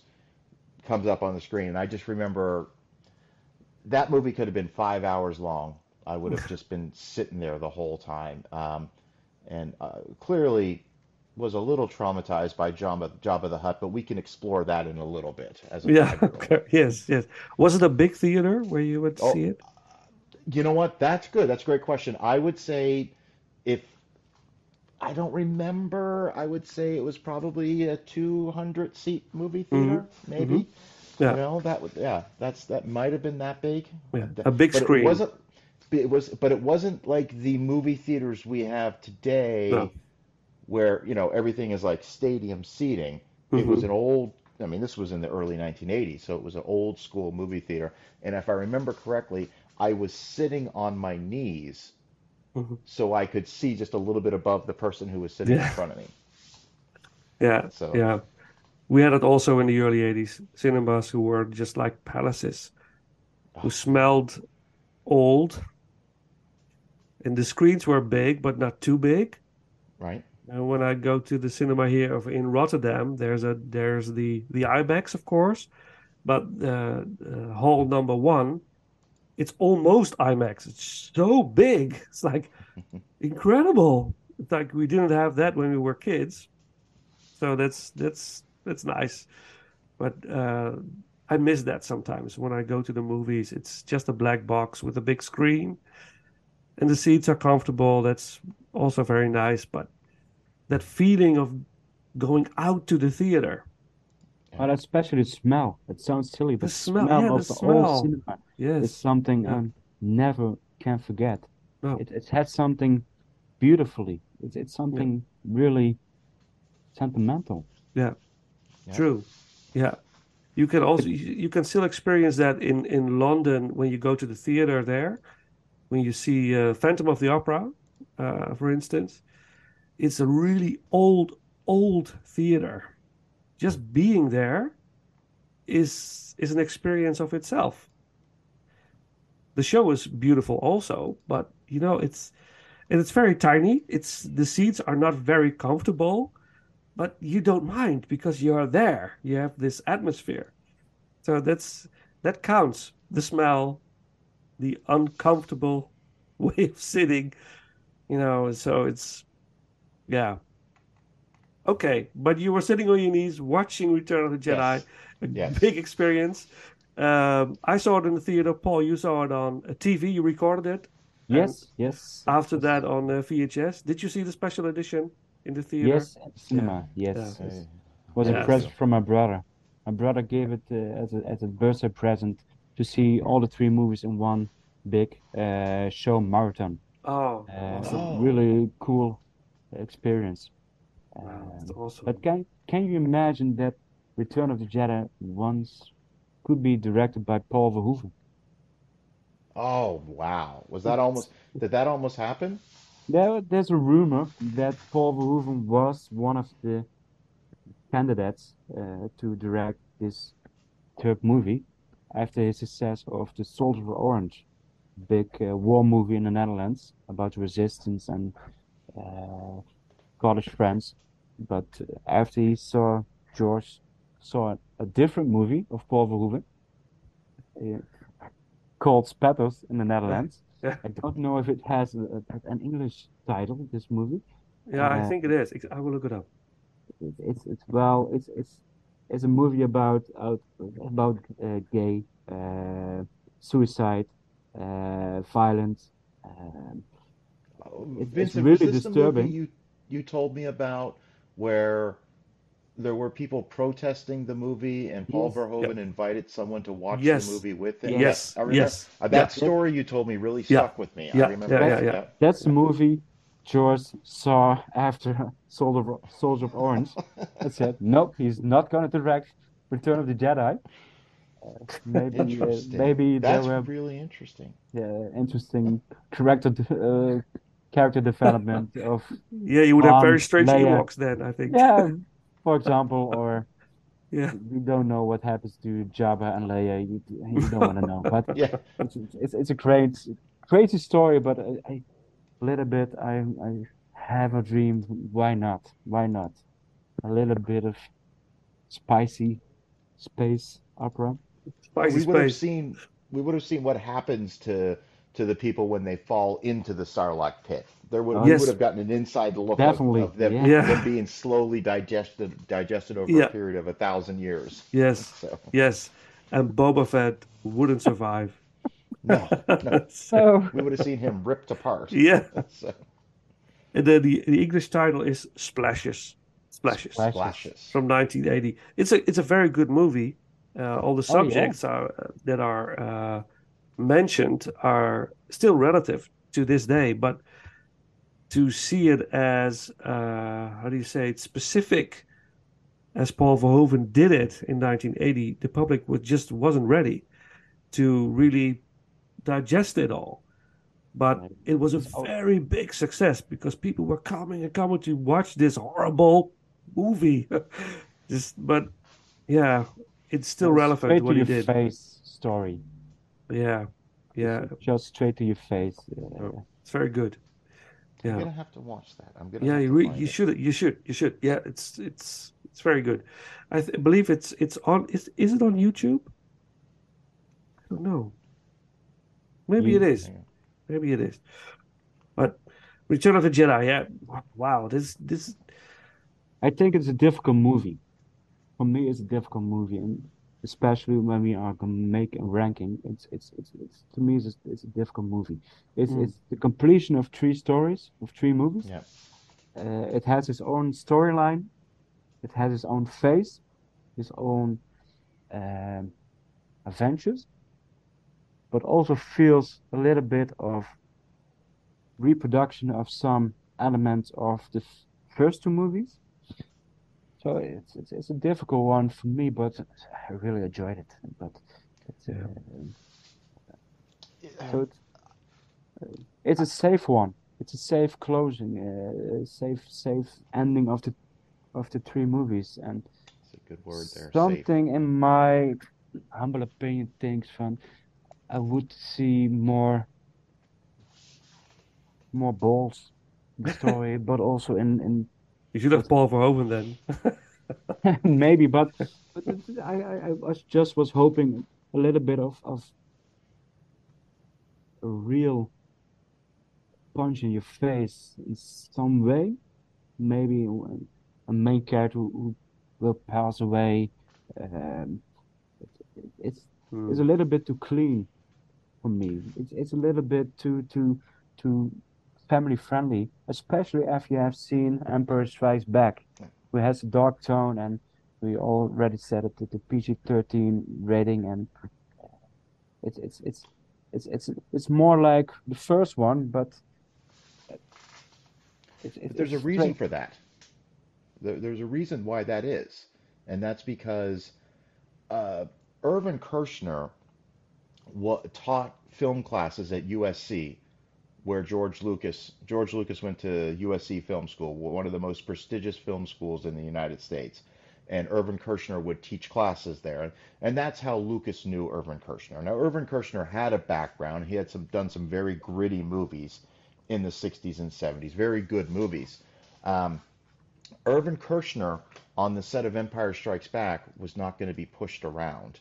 comes up on the screen. And I just remember that movie could have been five hours long. I would have just been sitting there the whole time. Um, and uh, clearly was a little traumatized by Jabba, Jabba the Hutt, but we can explore that in a little bit as a Yeah. Okay. Yes. Yes. Was it a big theater where you would Oh, see it? You know what? That's good. That's a great question. I would say if I don't remember, I would say it was probably a 200 seat movie theater, maybe. Mhm. Yeah. You know, that would yeah, that's that might have been that big. Yeah. A big but screen. It wasn't it was but it wasn't like the movie theaters we have today No. Where, you know, everything is like stadium seating. It was Mhm. an old I mean, this was in the early 1980s, so it was an old school movie theater. And if I remember correctly, I was sitting on my knees Mhm. so I could see just a little bit above the person who was sitting in front of me. Yeah, So- yeah. We had it also in the early 80s. Cinemas who were just like palaces, who smelled old. And the screens were big, but not too big. Right? And when I go to the cinema here in Rotterdam, there's a there's the the IMAX, of course, but uh, uh, hall number one, it's almost IMAX. It's so big. It's like incredible. It's like we didn't have that when we were kids, so that's that's that's nice. But uh, I miss that sometimes when I go to the movies. It's just a black box with a big screen, and the seats are comfortable. That's also very nice, but that feeling of going out to the theater. But especially the smell. It sounds silly, but The smell, smell yeah, of the the old smell. cinema Yes. is something Yeah. I never can forget. No. It it has something beautifully. It's it's something really sentimental. Yeah. Yeah. True. Yeah. You can also you you can still experience that in in London when you go to the theater there, when you see uh, Phantom of the Opera, uh, for instance. It's a really old old theater. Just being there is is an experience of itself. The show is beautiful also, but you know it's and it's very tiny. It's the seats are not very comfortable but you don't mind because you are there. You have this atmosphere. So that's that counts. The smell, the uncomfortable way of sitting, you know, so it's yeah. Okay, but you were sitting on your knees watching Return of the Jedi, Yes. a Yes. big experience. Um, I saw it in the theater. Paul, you saw it on a TV. You recorded it. Yes, yes. After yes, that, on uh, VHS. Did you see the special edition in the theater? Yes, at the cinema. Yes, Yeah. yes. was Yeah. a present from my brother. My brother gave it uh, as a as a birthday present to see all the three movies in one big uh, show marathon. Oh, Uh, awesome. Oh. Really cool experience. Wow, Um, awesome. but can can you imagine that Return of the Jedi once could be directed by Paul Verhoeven? Oh, wow. Was that almost, did that almost happen? There, there's a rumor that Paul Verhoeven was one of the candidates uh, to direct this third movie after his success of The Soldier of Orange, big uh, war movie in the Netherlands about resistance and uh, college friends. But uh, after he saw George saw a different movie of Paul Verhoeven uh, called Spetters in the Netherlands. Yeah. I don't know if it has a, a- an English title, this movie. Yeah, I uh, think it is. I will look it up. It, it's it's well, it's it's it's a movie about out about uh, gay, uh, suicide, uh, violence. Um, It- it's really was this the movie disturbing. you you told me about where there were people protesting the movie and Paul Yes. Verhoeven invited someone to watch Yes. the movie with him? Yes, I remember. yes. Uh, that Yeah. story you told me really Yeah. stuck with me. Yeah, I remember yeah, that. yeah, yeah. that's the movie George saw after Soldier of, Soldier of Orange. and said, nope, he's not going to direct Return of the Jedi. Uh, maybe uh, Interesting. maybe there That's were really interesting. yeah, interesting character uh, character development of Yeah, you would have very Um, strange Leia. Ewoks then, I think. yeah, for example, or Yeah. we don't know what happens to Jabba and Leia. You, you don't want to know, but Yeah. it's, it's it's a great crazy story. But I, I a little bit I I have a dream. Why not? Why not? A little bit of spicy space opera. Spicy we would have seen we would have seen what happens to to the people when they fall into the Sarlacc pit. There would we Yes. would have gotten an inside look of, Definitely, of them, yeah. Yeah. them being slowly digested digested over Yeah. a period of a thousand years. Yes, So yes. And Boba Fett wouldn't survive. no, no, So we would have seen him ripped apart. yeah. So, And then the the English title is Splashes. Splashes. Splashes. from 1980. It's a it's a very good movie. Uh, all the Oh, yeah. subjects are uh, that are uh, mentioned are still relative to this day, but to see it as uh, how do you say it specific, as Paul Verhoeven did it in 1980, the public was just wasn't ready to really digest it all. But it was a very big success because people were coming and coming to watch this horrible movie. Just, but yeah, it's still relevant straight what to he did. face story. Yeah, yeah, Just straight to your face. Oh. it's very good. Yeah. I'm Yeah, gonna have to watch that. I'm gonna yeah, have you re- you it. should, you should, you should. Yeah, it's it's it's very good. I th- believe it's it's on. Is is it on YouTube? I don't know. Maybe it You- is. Maybe it is. But Return of the Jedi. Yeah. Wow. This this. I think it's a difficult movie. For me, it's a difficult movie, and especially when we are gonna make a ranking, it's it's it's, it's to me it's a, it's a difficult movie. It's Mm. it's the completion of three stories of three movies. Yeah. Uh, it has its own storyline. It has its own face, its own um, adventures, but also feels a little bit of reproduction of some elements of the first two movies. So it's, it's it's a difficult one for me, but I really enjoyed it. But it's, Yeah. uh, so it's, uh, it's a safe one. It's a safe closing, uh, a safe safe ending of the of the three movies, and It's a good word there. Safe. something in my humble opinion thinks from I would see more more balls in the story, but also in in You should have Paul Verhoeven then. maybe, but, but I, I I was just was hoping a little bit of of a real punch in your face in some way, maybe a main character who, will pass away. Um, it, it's Hmm. it's a little bit too clean for me. It's it's a little bit too too too family friendly, especially after you have seen Empire Strikes Back, who has a dark tone, and we already said it, the PG-13 rating, and it's it's it's it's it's it's more like the first one, but it's it's There's a reason straight. for that. There, there's a reason why that is, and that's because uh, Irvin Kershner wa- taught film classes at USC, where George Lucas George Lucas went to USC Film School, one of the most prestigious film schools in the United States. And Irvin Kershner would teach classes there, and that's how Lucas knew Irvin Kershner. Now, Irvin Kershner had a background; he had some done some very gritty movies in the 60s and 70s, very good movies. Um, Irvin Kershner on the set of Empire Strikes Back was not going to be pushed around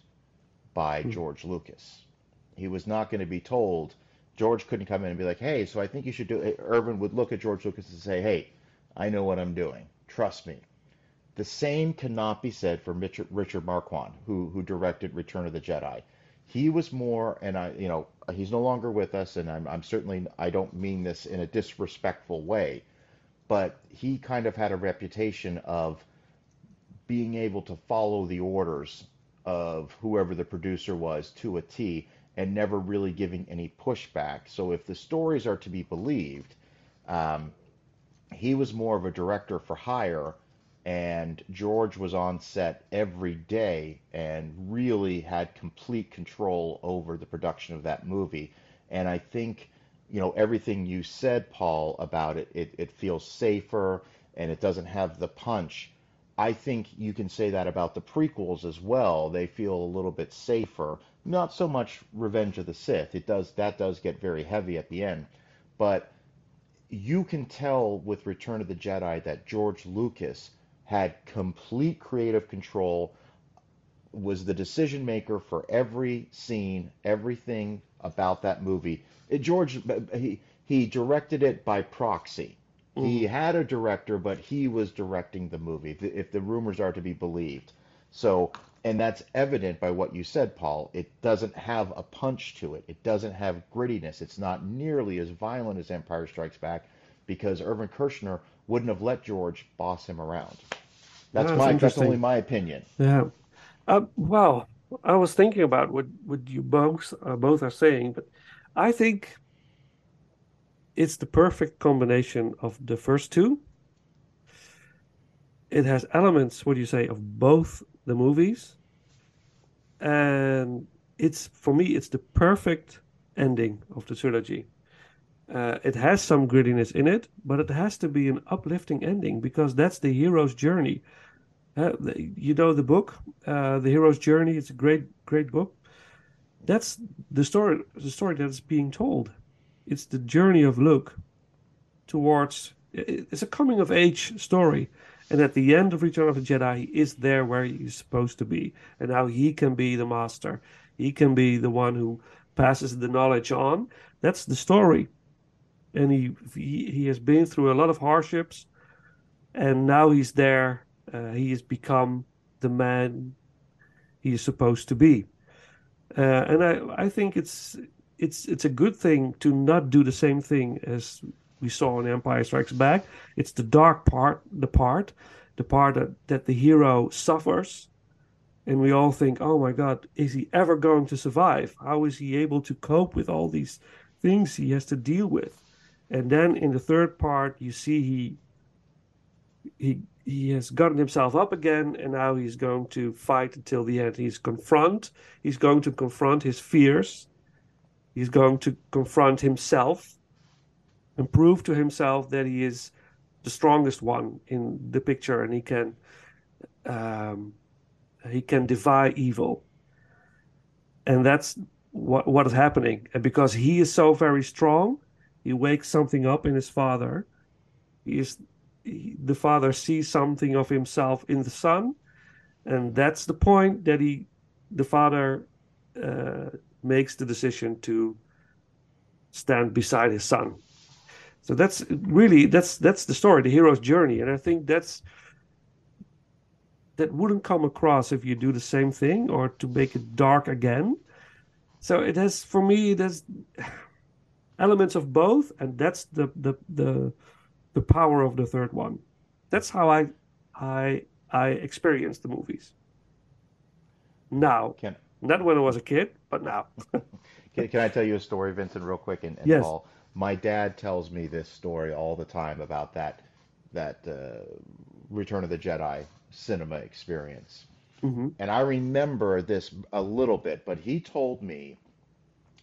by George Lucas. He was not going to be told. George couldn't come in and be like, "Hey, so I think you should do." it." Irvin would look at George Lucas and say, "Hey, I know what I'm doing. Trust me." The same cannot be said for Richard, Marquand, who who directed Return of the Jedi. He was more, and I, you know, he's no longer with us, and I'm, I'm certainly, I don't mean this in a disrespectful way, but he kind of had a reputation of being able to follow the orders of whoever the producer was to a T and never really giving any pushback. So if the stories are to be believed, um, he was more of a director for hire, and George was on set every day and really had complete control over the production of that movie. And I think, you know, everything you said, Paul, about it, it, it feels safer and it doesn't have the punch. I think you can say that about the prequels as well. They feel a little bit safer. Not so much Revenge of the Sith. It does that does get very heavy at the end, but you can tell with Return of the Jedi that George Lucas had complete creative control, was the decision maker for every scene, everything about that movie. It, George he he directed it by proxy. He mm-hmm. had a director, but he was directing the movie, if if the rumors are to be believed. So, and that's evident by what you said, Paul. It doesn't have a punch to it. It doesn't have grittiness. It's not nearly as violent as Empire Strikes Back because Irvin Kershner wouldn't have let George boss him around. That's That's my that's only my opinion. Yeah. Uh, well, I was thinking about what what you both uh, both are saying, but I think it's the perfect combination of the first two. It has elements, what do you say, of both the movies, and it's for me, it's the perfect ending of the trilogy. Uh, it has some grittiness in it, but it has to be an uplifting ending because that's the hero's journey. Uh, you know the book, uh, The Hero's Journey. It's a great, great book. That's the story. The story that is being told. It's the journey of Luke towards. It's a coming of age story, and at the end of Return of the Jedi, he is there where he's supposed to be, and how he can be the master. He can be the one who passes the knowledge on. That's the story, and he he, he has been through a lot of hardships, and now he's there. Uh, he has become the man he is supposed to be, uh, and I I think it's it's it's a good thing to not do the same thing as we saw in Empire Strikes Back. It's the dark part, the part, the part that, that the hero suffers, and we all think, oh my God, is he ever going to survive? How is he able to cope with all these things he has to deal with? And then in the third part, you see he he he has gotten himself up again, and now he's going to fight until the end. He's confront. He's going to confront his fears. He's going to confront himself and prove to himself that he is the strongest one in the picture, and he can um, he can defy evil. And that's what what is happening. And because he is so very strong, he wakes something up in his father. He is he, the father sees something of himself in the son, and that's the point that he the father uh, makes the decision to stand beside his son. So that's really that's that's the story, the hero's journey, and I think that's that wouldn't come across if you do the same thing or to make it dark again. So it has for me it has elements of both, and that's the the the the power of the third one. That's how I I I experience the movies. Now, Can not when I was a kid, but now. can, can I tell you a story, Vincent, real quick? And, and Yes. Paul, my dad tells me this story all the time about that that uh, Return of the Jedi cinema experience. hmm And I remember this a little bit, but he told me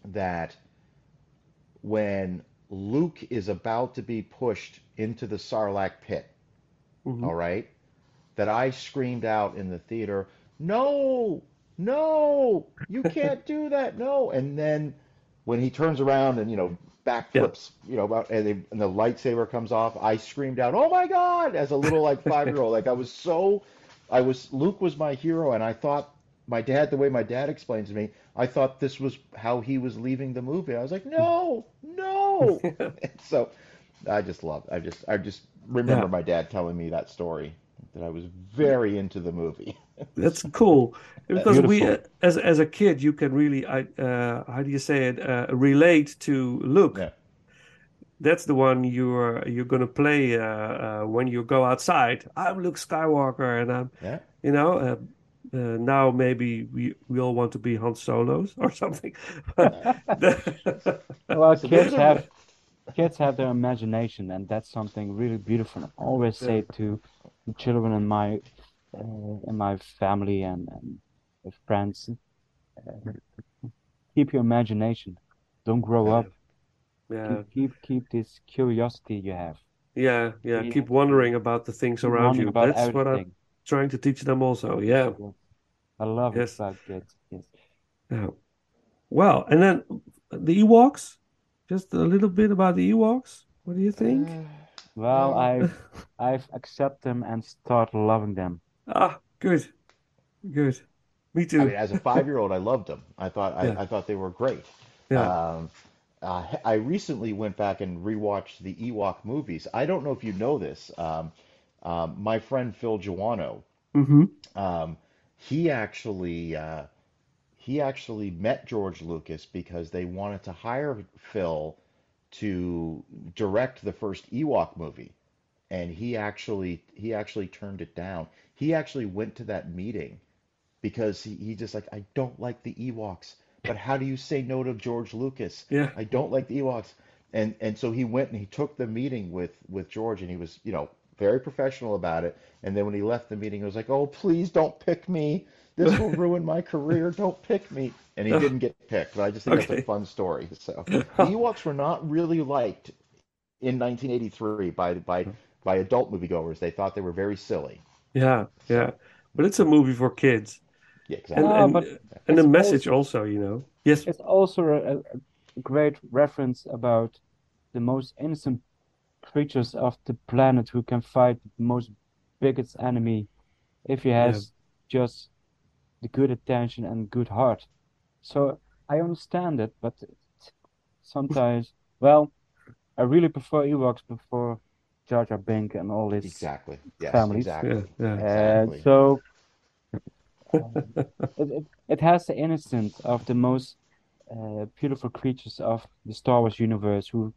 that when Luke is about to be pushed into the Sarlacc pit, hmm all right, that I screamed out in the theater, "No, no, you can't do that, no!" And then when he turns around and you know Yeah. backflips, you know, about and, they, and the lightsaber comes off, I screamed out, "Oh my God!" as a little like five year old. Like I was so, I was Luke was my hero, and I thought my dad, the way my dad explains to me, I thought this was how he was leaving the movie. I was like, "No, no!" So I just love. I just I just remember Yeah, my dad telling me that story that I was very into the movie. That's cool because we, Beautiful. uh, as as a kid, you can really, I uh, how do you say it, uh, relate to Luke. Yeah. That's the one you're you're gonna play uh, uh, when you go outside. I'm Luke Skywalker, and I'm, Yeah. you know, uh, uh, now maybe we we all want to be Han Solos or something. Well, kids have kids have their imagination, and that's something really beautiful. I always Yeah. say to the children in my uh, in my family and, and with friends, uh, keep your imagination. Don't grow Yeah, up. yeah, Keep keep keep this curiosity you have. yeah, yeah. Keep, Keep wondering about the things keep around you. That's what I'm trying to teach them also. Yeah, Yes. I love it yes, kids. Yes. yeah. Well, and then the Ewoks. Just a little bit about the Ewoks. What do you think? Uh, Well, well, I've I've accepted them and start loving them. Ah, good, good. Me I mean, too. as a five-year-old, I loved them. I thought I, Yeah, I thought they were great. yeah. Um, uh, I recently went back and rewatched the Ewok movies. I don't know if you know this. Um, um, my friend Phil Joanou, Mm-hmm. um, he actually uh, he actually met George Lucas because they wanted to hire Phil to direct the first Ewok movie, and he actually he actually turned it down. He actually went to that meeting because he, he just like I don't like the Ewoks, but how do you say no to George Lucas? Yeah. I don't like the Ewoks, and and so he went and he took the meeting with with George, and he was you know very professional about it. And then when he left the meeting, he was like, "Oh, please don't pick me. This will ruin my career. Don't pick me." And he didn't get picked, but I just think that's a fun story. So the Ewoks were not really liked in 1983 by by by adult moviegoers. They thought they were very silly. Yeah, yeah. But it's a movie for kids. yeah, And exactly. No, and but and the message also also, you know. Yes. it's also a, a great reference about the most innocent creatures of the planet who can fight the most biggest enemy if he Yeah. has just the good attention and good heart. So I understand it, but sometimes, well, I really prefer Ewoks before Jar Jar Binks and all his Exactly. Yes, families. Exactly. yeah. Uh, Exactly. so um, it, it it has the innocence of the most uh, beautiful creatures of the Star Wars universe who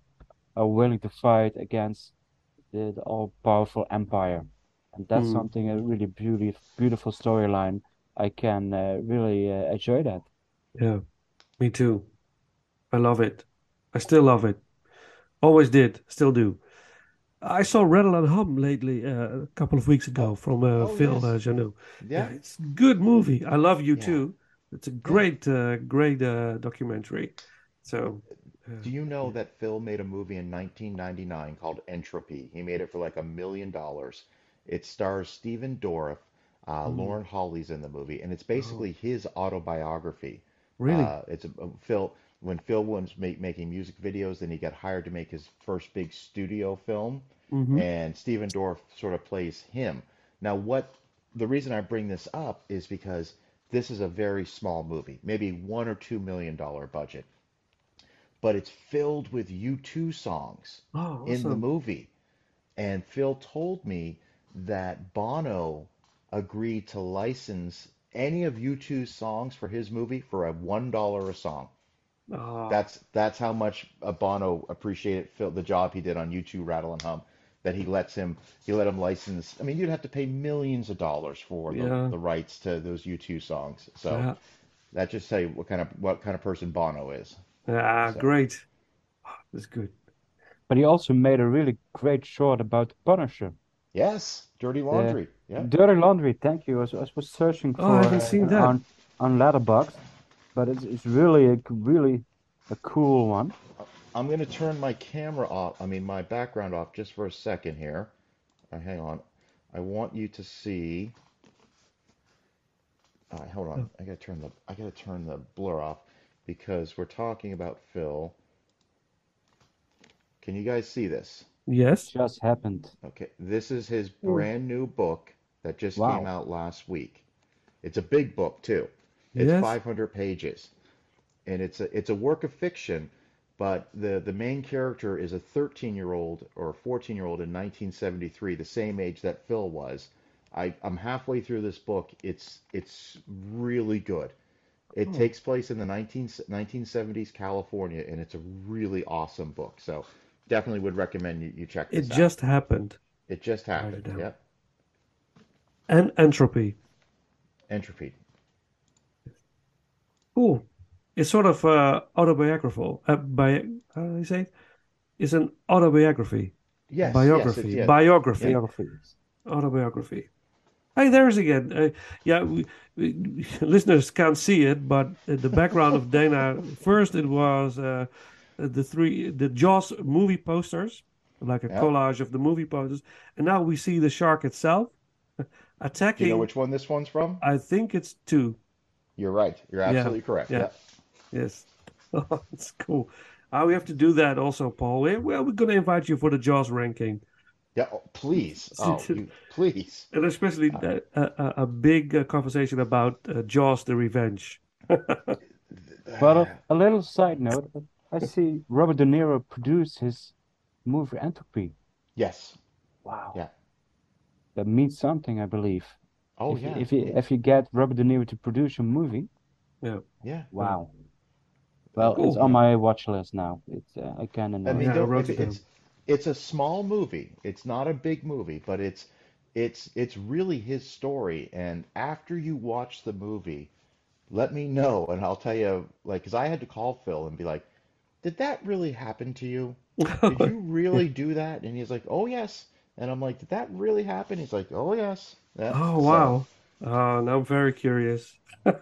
are willing to fight against the, the all-powerful Empire, and that's Mm. something a really beauty, beautiful storyline. I can uh, really uh, enjoy that. Yeah. Me too. I love it. I still love it. Always did, still do. I saw Rattle and Hum lately, uh, a couple of weeks ago from uh, Oh Phil yes. uh, Joanou. Yeah, Yeah. it's a good movie. I love you Yeah. too. It's a Yeah. great, uh, great uh, documentary. So, uh, Do you know that Phil made a movie in 1999 called Entropy? He made it for like a million dollars. It stars Stephen Dorff. Uh, mm, Lauren Holly's in the movie, and it's oh, basically his autobiography. really? Uh, it's a, a- Phil when Phil was make, making music videos, then he got hired to make his first big studio film, hmm and Stephen Dorff sort of plays him. Now, what the reason I bring this up is because this is a very small movie, maybe one or two million dollar budget, but it's filled with U2 songs Oh, in the movie. And Phil told me that Bono agreed to license any of U2's songs for his movie for a one dollar a song. Ah, That's that's how much uh, Bono appreciated Phil, the job he did on U2 Rattle and Hum. That he lets him he let him license. I mean, you'd have to pay millions of dollars for the, Yeah. the rights to those U2 songs. So yeah. that just tell you what kind of what kind of person Bono is. Ah, So great. That's good. But he also made a really great short about the Punisher. yes, Dirty The Laundry. Yeah. Dirty Laundry, thank you. I was, I was searching Oh, I for haven't seen uh, that. on on Letterboxd, but it's it's really a really a cool one. I'm going to turn my camera off, I mean, my background off just for a second here. Uh, hang on. I want you to see. Hold on. I got to turn the I got to turn the blur off because we're talking about Phil. Can you guys see this? Yes. Just happened. Okay, this is his brand new book that just came out last week. It's a big book too. It's Yes. 500 pages, and it's a it's a work of fiction, but the the main character is a 13 year old or a 14 year old in 1973, the same age that Phil was. I I'm halfway through this book. It's it's really good. It Oh. takes place in the 19, 1970s California, and it's a really awesome book. So definitely would recommend you, you check It this out. It just happened. It just Write it happened. down. Yep. And entropy. Entropy. Cool. It's sort of uh, autobiographical. Uh, bi how do you say it? It's an autobiography. Yes, yes, biography. yeah. Biography. Biographies. Autobiography. Hey, there's again. Uh, yeah, we, we, listeners can't see it, but uh, the background of Dana. First, it was uh, the three the Jaws movie posters, like a Yeah. collage of the movie posters, and now we see the shark itself Do attacking. you know which one this one's from? I think it's two. You're right. You're Yeah, absolutely correct. yeah. Yeah. Yes, oh, it's cool. Uh, we have to do that also, Paul. We, well, we're going to invite you for the Jaws ranking, Yeah. Oh, please. Oh, you, please. and especially uh, a, a, a big uh, conversation about uh, Jaws: The Revenge. But a, a little side note, I see Robert De Niro produce his movie Entropy. Yes. Wow. Yeah. That means something, I believe. Oh, if, you- yeah. if you if you get Robert De Niro to produce a movie, Yeah. yeah, wow. Well, it's on my watch list now. It's uh, I kind of. I mean, Yeah, I don't- it it's it's a small movie. It's not a big movie, but it's it's it's really his story. And after you watch the movie, let me know, and I'll tell you. Like, because I had to call Phil and be like, "Did that really happen to you? Did you really do that?" And he's like, "Oh yes." And I'm like, "Did that really happen?" He's like, "Oh yes." Yeah. Oh So- wow! Oh, now I'm very curious.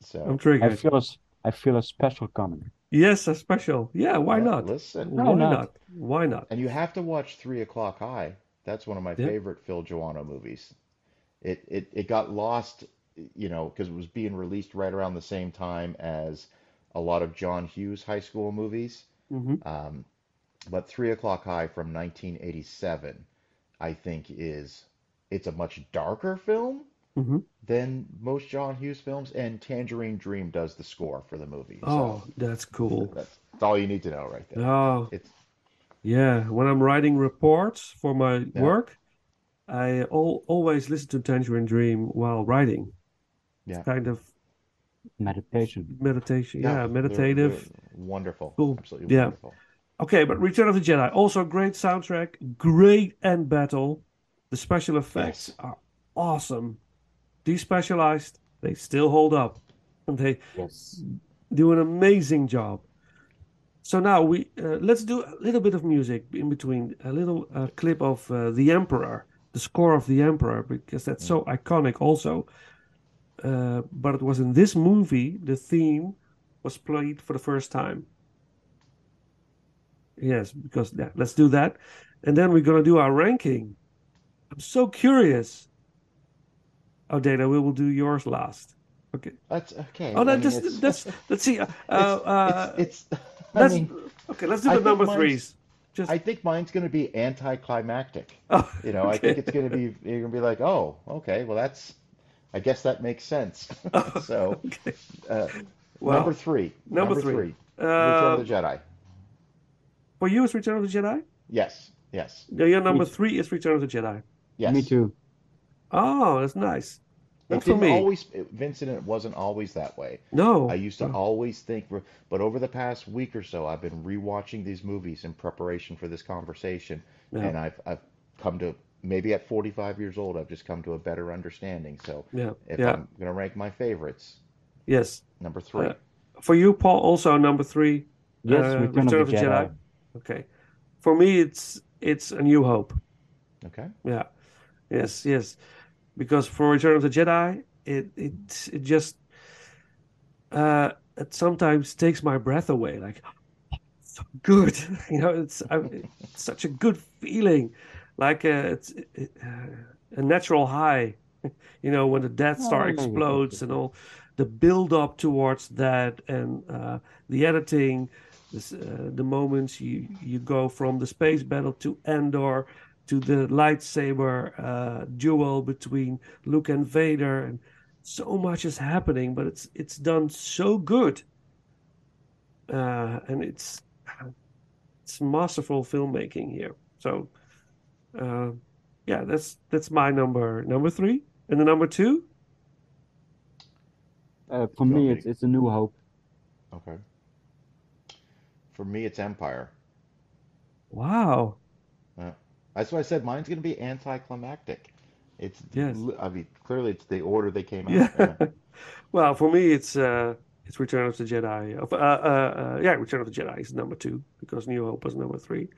So, I'm triggered. I feel a, s- I feel a special coming. Yes, a special. Yeah, why yeah, not? Listen, Why Why not? not? Why not? And you have to watch Three O'clock High. That's one of my Yeah. favorite Phil Joanou movies. It it it got lost, you know, because it was being released right around the same time as a lot of John Hughes high school movies. hmm Um, but Three O'clock High from 1987, I think is it's a much darker film hmm than most John Hughes films, and Tangerine Dream does the score for the movie. Oh, So that's cool. that's, that's all you need to know right there. Oh, It's yeah. When I'm writing reports for my Yeah. work, I al always listen to Tangerine Dream while writing. Yeah. It's kind of Meditation. meditation. Yeah, Yeah, they're- meditative. they're wonderful. Cool. Absolutely Yeah. wonderful. Okay, but Return of the Jedi, also great soundtrack, great end battle. The special effects Yes. are awesome. Despecialized, they still hold up. And they Yes. do an amazing job. So now we uh, let's do a little bit of music in between, a little uh, clip of uh, the Emperor, the score of the Emperor, because that's so iconic also. Uh, but it was in this movie the theme was played for the first time. Yes, because yeah, let's do that, and then we're gonna do our ranking. I'm so curious. Oh, Dana, we will do yours last. Okay. That's okay. Oh, I that mean, just it's- that's let's see. Uh, uh, it's, it's, I let's mean, okay. Let's do I the number threes. Just I think mine's going to be anticlimactic. oh, You know, I think it's going to be, you're going to be like, oh, okay, well, that's, I guess that makes sense. so, okay. uh, Well, number three. number three. Return Uh, of the Jedi. for you, it's Return of the Jedi. Yes, yes, Yeah, your number three is Return of the Jedi. Yes. Me too. Oh, that's nice. It for didn't me. always, Vincent, it wasn't always that way. No. I used to no. always think, but over the past week or so, I've been rewatching these movies in preparation for this conversation, Yeah. and I've I've come to maybe at 45 years old, I've just come to a better understanding. So Yeah. if Yeah. I'm gonna rank my favorites, Yes. number three. Uh, For you, Paul, also number three, Yes, uh, Return, Return of the Jedi. Okay. For me, it's it's A New Hope. Okay. Yeah. Yes, yes. Because for Return of the Jedi, it it it just uh it sometimes takes my breath away. Like so good, you know. It's, I, it's such a good feeling, like uh, it's it, uh, a natural high. You know, when the Death Star Oh, explodes and all the build up towards that, and uh, the editing, this, uh, the moments you you go from the space battle to Endor to the lightsaber uh, duel between Luke and Vader, and so much is happening, but it's it's done so good, uh, and it's it's masterful filmmaking here. So, uh, yeah, that's that's my number number three, and the number two. Uh, for You me, me it's it's a New Hope. Okay. For me, it's Empire. Wow, That's why I said mine's gonna be anticlimactic. It's Yes. I mean, clearly it's the order they came out. yeah. Yeah. well, for me, it's uh, it's Return of the Jedi. Uh, uh, uh, yeah, Return of the Jedi is number two because New Hope was number three.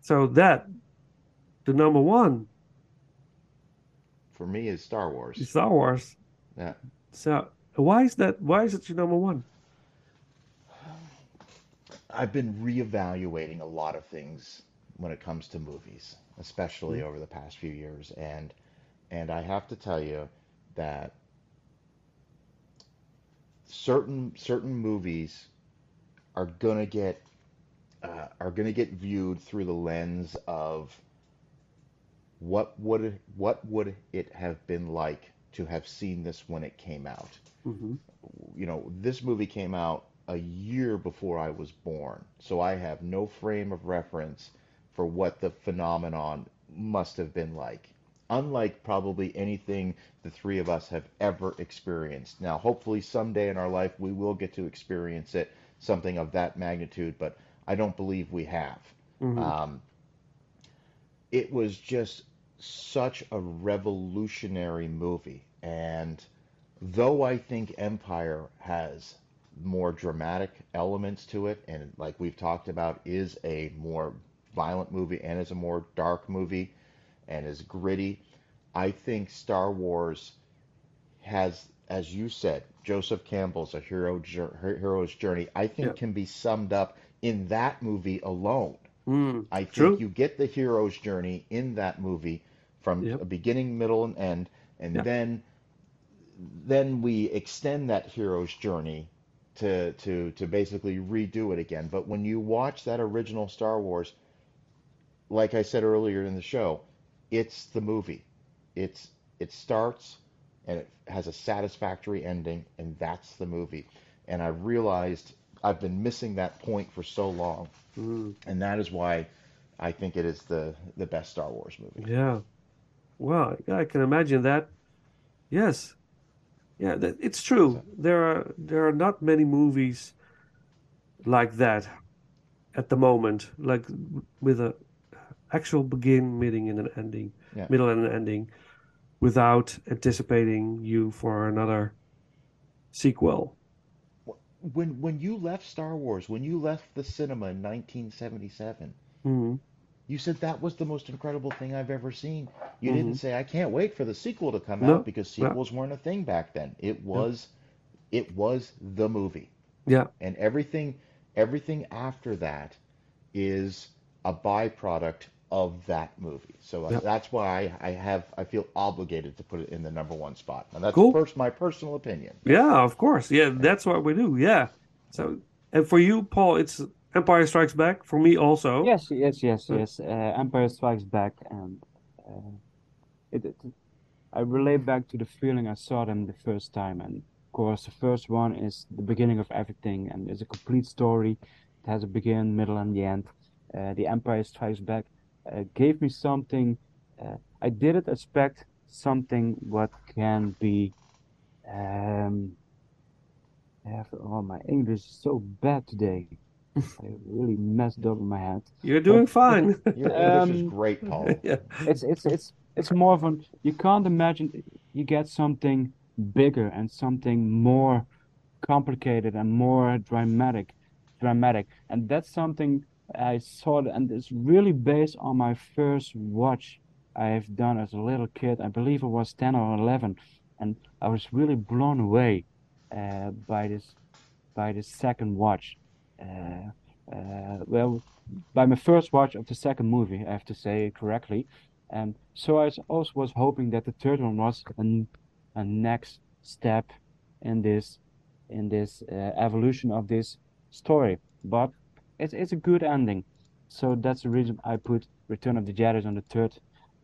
So that the number one For me, is Star Wars. Star Wars. Yeah. So why is that? Why is it your number one? I've been reevaluating a lot of things when it comes to movies, especially over the past few years, and and I have to tell you that certain certain movies are gonna get uh, are gonna get viewed through the lens of what would it, what would it have been like to have seen this when it came out? hmm you know, this movie came out a year before I was born, so I have no frame of reference for what the phenomenon must have been like. Unlike probably anything the three of us have ever experienced. Now, hopefully, someday in our life, we will get to experience it, something of that magnitude, but I don't believe we have. hmm Um, it was just such a revolutionary movie. And though I think Empire has more dramatic elements to it, and like we've talked about, is a more violent movie and is a more dark movie and is gritty, I think Star Wars has, as you said, Joseph Campbell's A Hero Hero's Journey, I think Yeah. can be summed up in that movie alone. Mm. I think True. you get the hero's journey in that movie from Yep. a beginning, middle, and end, and Yeah. then then we extend that hero's journey to to to basically redo it again. But when you watch that original Star Wars, like I said earlier in the show, it's the movie. It's it starts and it has a satisfactory ending, and that's the movie. And I realized I've been missing that point for so long Mm. and that is why I think it is the the best Star Wars movie. Yeah. Well, I can imagine that. Yes. Yeah, it's true. There are there are not many movies like that at the moment, like with a actual begin, middle, and an ending, Yeah. middle and an ending, without anticipating you for another sequel. When when you left Star Wars, when you left the cinema in 1977, Mhm. you said that was the most incredible thing I've ever seen. You Mhm. didn't say I can't wait for the sequel to come No, out because no. sequels weren't a thing back then. It was it was the movie. Yeah. And everything everything after that is a byproduct of that movie. So Yeah. that's why I, I have I feel obligated to put it in the number one spot. And that's Cool. first my personal opinion. Yeah, of course. Yeah, that's what we do. Yeah. So, and for you, Paul, it's Empire Strikes Back. For me, also. Yes, yes, yes, Uh, yes. Uh, Empire Strikes Back, and uh, it, it, I relate back to the feeling I saw them the first time, and of course, the first one is the beginning of everything, and it's a complete story. It has a begin, middle, and the end. Uh, the Empire Strikes Back uh, gave me something uh, I didn't expect something what can be um yeah, oh my English is so bad today. I really messed up in my head. You're doing fine. Your English is Um, great, Paul. yeah. It's it's it's it's more of an you can't imagine you get something bigger and something more complicated and more dramatic dramatic and that's something I saw it, and it's really based on my first watch I've done as a little kid. I believe it was 10 or 11 and I was really blown away uh, by this by this second watch. Uh, uh, well by my first watch of the second movie I have to say correctly. And so I also was hoping that the third one was a, a next step in this in this uh, evolution of this story. But it's it's a good ending, so that's the reason I put Return of the Jedi on the third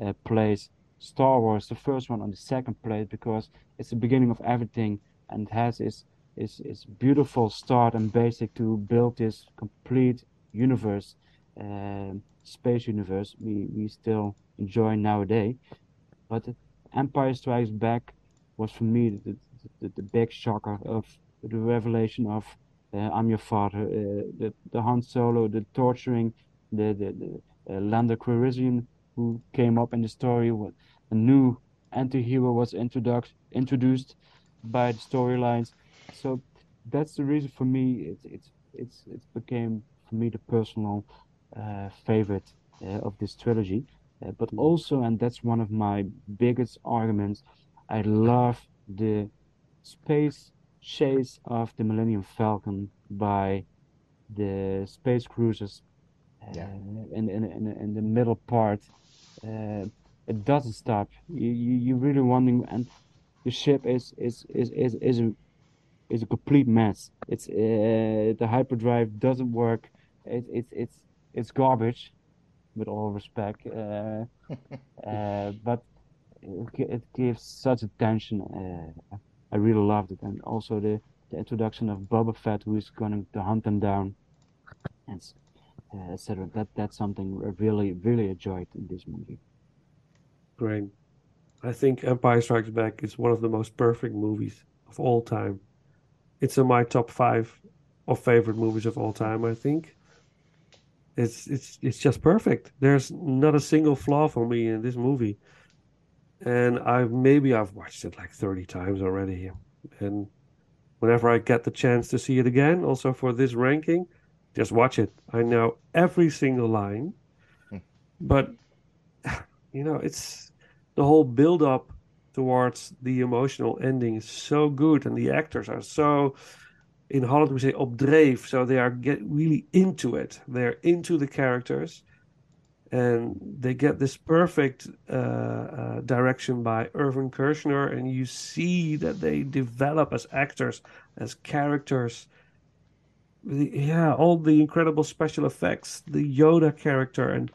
uh, place, Star Wars the first one on the second place because it's the beginning of everything and it has its its its beautiful start and basic to build this complete universe, um, space universe we we still enjoy nowadays. But Empire Strikes Back was for me the, the, the big shocker of the revelation of uh, I'm your father, uh, the the Han Solo, the torturing, the the, the uh, Lando Calrissian who came up in the story. What a new anti-hero was introduced introduced by the storylines. So that's the reason for me. It's it's it's it became for me the personal uh, favorite uh, of this trilogy. Uh, but also, and that's one of my biggest arguments, I love the space chase of the Millennium Falcon by the space cruisers uh, Yeah. in, in, in, in the middle part. Uh, it doesn't stop. You, you, you're really wondering, and the ship is is is is, is a is a complete mess. It's uh, the hyperdrive doesn't work. It, it's it's it's garbage, with all respect. Uh, uh, but it, it gives such attention. Uh, I really loved it, and also the, the introduction of Boba Fett, who is going to hunt them down, and uh, etc. That that's something I really really enjoyed in this movie. Great. I think Empire Strikes Back is one of the most perfect movies of all time. It's in my top five of favorite movies of all time, I think. It's it's it's just perfect. There's not a single flaw for me in this movie. And I've maybe I've watched it like 30 times already. And whenever I get the chance to see it again, also for this ranking, just watch it. I know every single line. Hmm. But you know, it's the whole build up towards the emotional ending is so good, and the actors are so. In Holland, we say opdreef, so they are get really into it. They're into the characters, and they get this perfect uh, uh, direction by Irvin Kershner, and you see that they develop as actors, as characters. The, yeah, all the incredible special effects, the Yoda character, and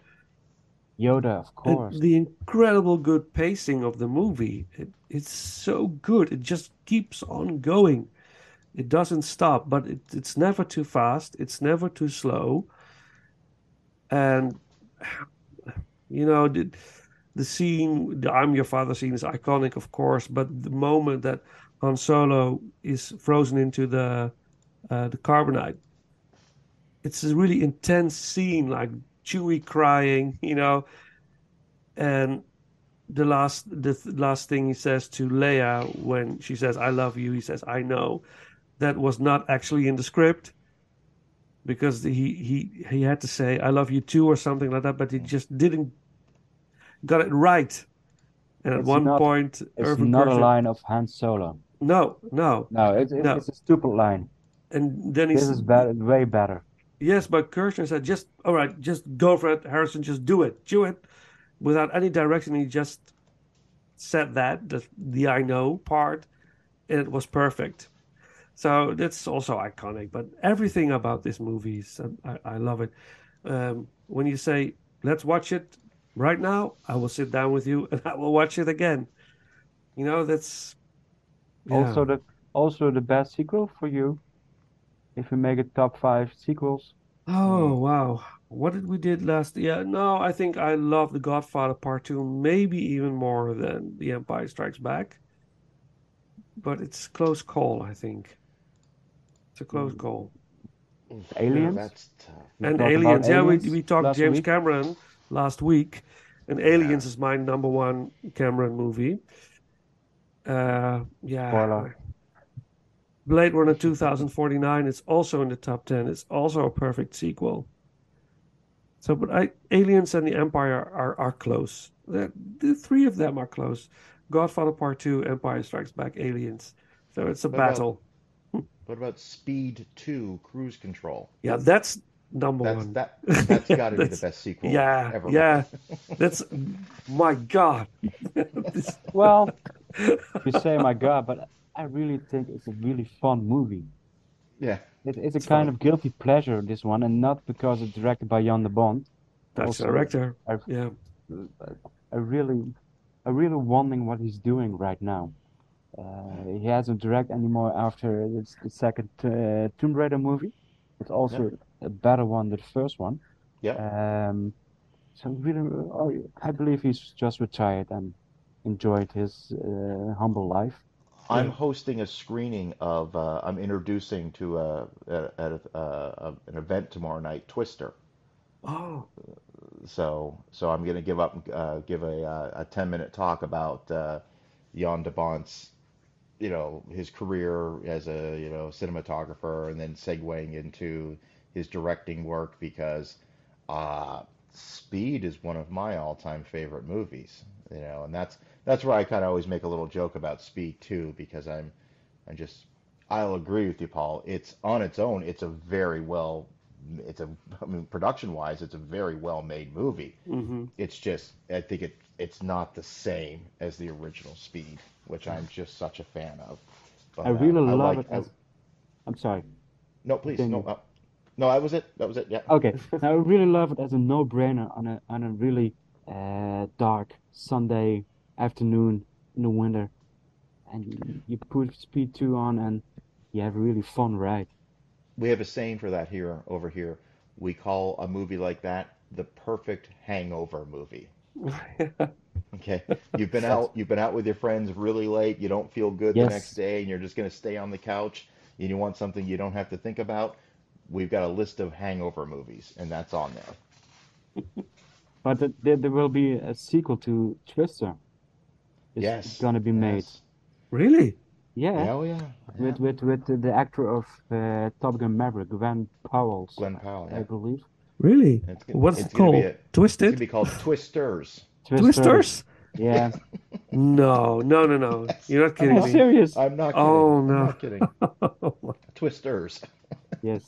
Yoda, of and course. the incredible good pacing of the movie. It, it's so good. It just keeps on going. It doesn't stop, but it, it's never too fast. It's never too slow. And, you know, the, the scene, the I'm Your Father scene is iconic, of course, but the moment that Han Solo is frozen into the uh, the carbonite, it's a really intense scene, like Chewie crying, you know, and the last the th- last thing he says to Leia when she says I love you, he says I know. That was not actually in the script because he he he had to say I love you too or something like that, but he just didn't got it right. And at It's one not- point, It's Irvin not a line of Han Solo. No, no, No, it's it's, No. it's a stupid line. and then he This is better, way better. Yes, but Kershner said, just, all right, just go for it. Harrison, just do it. Do it. Without any direction, he just said that, the, the I know part, and it was perfect. So that's also iconic. But everything about this movie, is, I, I love it. Um, when you say, let's watch it right now, I will sit down with you and I will watch it again. You know, that's. yeah. Also the also the best sequel for you. If we make it top five sequels, Oh wow. What did we did last? Yeah, no, I think I love The Godfather Part 2 maybe even more than The Empire Strikes Back. But it's close call, I think. It's a close mm. call. Mm. Aliens? That's tough. And talked Aliens, yeah, we Aliens we talked last James week. Cameron last week, and Aliens is my number one Cameron movie. Uh, yeah. Spoiler. Blade Runner 2049 is also in the top 10. It's also a perfect sequel. So, but I, Aliens and the Empire are, are close. The, the three of them are close. Godfather Part 2, Empire Strikes Back, Aliens. So it's a What about- uh, battle. What about Speed 2 Cruise Control? Yeah, that's number That's one. that that's got to be the best sequel Yeah, ever. yeah. That's my God. This- Well, you say my God, but I really think it's a really fun movie. Yeah. It, it's a It's kind fun. of guilty pleasure, this one, and not because it's directed by Jan de Bont. That's Also, director. I- Yeah. I really, I really wondering what he's doing right now. Uh, he hasn't directed anymore after it's the second uh, Tomb Raider movie. It's also a better one than the first one. Yeah. Um, so really, oh, I believe he's just retired and enjoyed his uh, humble life. I'm Yeah. hosting a screening of. Uh, I'm introducing to a, at, at a, uh, an event tomorrow night, Twister. Oh, So so I'm gonna give up uh, give a uh, a 10 minute talk about uh, Jan de Bont's you know his career as a you know cinematographer and then segueing into his directing work because uh, Speed is one of my all-time favorite movies you know and that's that's where I kind of always make a little joke about Speed too because I'm I'm just I'll agree with you Paul. It's on its own it's a very well it's a I mean production wise it's a very well made movie. Hmm it's just I think it it's not the same as the original Speed, which I'm just such a fan of. But, I uh, really love like- it as. I'm sorry. no, please, no, uh, no, that was it. That was it. Yeah. Okay, I really love it as a no-brainer on a on a really uh, dark Sunday afternoon in the winter, and you, you put Speed 2 on and you have a really fun ride. We have a saying for that here over here. We call a movie like that the perfect hangover movie. Okay, you've been out, you've been out with your friends really late. You don't feel good the next day, and you're just going to stay on the couch. And you want something you don't have to think about. We've got a list of hangover movies, and that's on there. But th- there, there will be a sequel to Twister. It's Yes, gonna be made. yes. really? Yeah, Yeah, oh yeah, with yeah. with with the, the actor of uh, Top Gun Maverick, Gwen Powell, Glenn Powell. I believe. Really? It's gonna, What's it's it called? a, it's gonna Twisted? be called Twisters. Twisters? Yeah, No, no, no, no. You're not kidding I'm me. serious. I'm not oh, kidding. Oh, I'm no. not kidding. Twisters. Yes.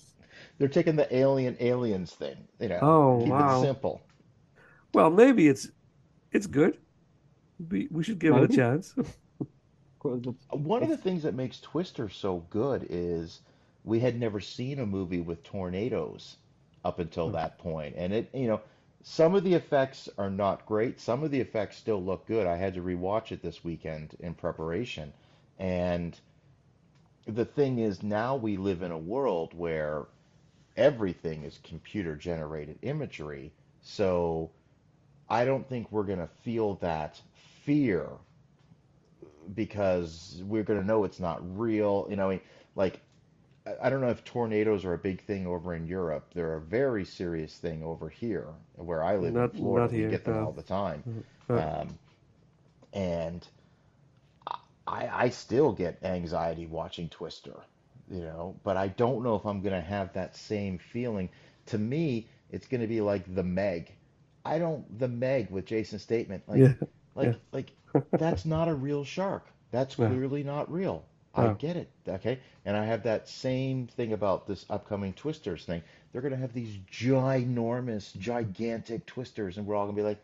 They're taking the alien aliens thing. You know, Oh, keep wow. it simple. Well, maybe it's it's good. We we should give it a chance. One of the things that makes Twister so good is we had never seen a movie with tornadoes up until hmm. that point, and it, you know, some of the effects are not great. Some of the effects still look good. I had to rewatch it this weekend in preparation, and the thing is now we live in a world where everything is computer generated imagery. So I don't think we're going to feel that fear because we're going to know it's not real. You know, I mean, like, I- don't know if tornadoes are a big thing over in Europe. They're a very serious thing over here, where I live Not- in Florida. not We get them no. all the time. Uh, Um, and I, I still get anxiety watching Twister, you know, but I don't know if I'm going to have that same feeling. To me, it's going to be like The Meg. I don't, The Meg with Jason Statham like, Yeah, like, yeah. like, that's not a real shark. That's No. clearly not real. I No. get it. Okay. And I have that same thing about this upcoming Twisters thing. They're going to have these ginormous, gigantic twisters, and we're all going to be like,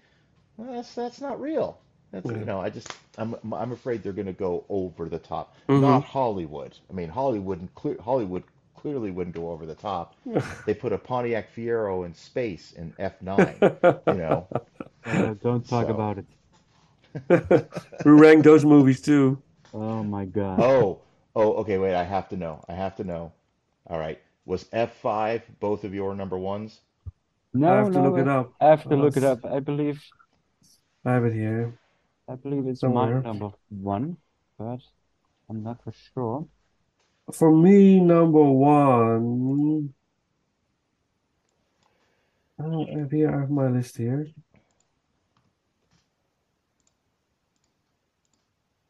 well, that's that's not real. That's Yeah. you know, I just I'm I'm afraid they're going to go over the top. Mhm. Not Hollywood. I mean, Hollywood and cle Hollywood clearly wouldn't go over the top. They put a Pontiac Fiero in space in F9, you know. Uh, don't talk So- about it. we rank those movies too. Oh my God. Oh, oh, okay, wait, I have to know. I have to know. All right. Was F5 both of your number ones? No, I have to no, look it up. I have to look it up. I believe I have it here I believe it's somewhere. my number one, but I'm not for sure. For me, number one. I have here I have my list here.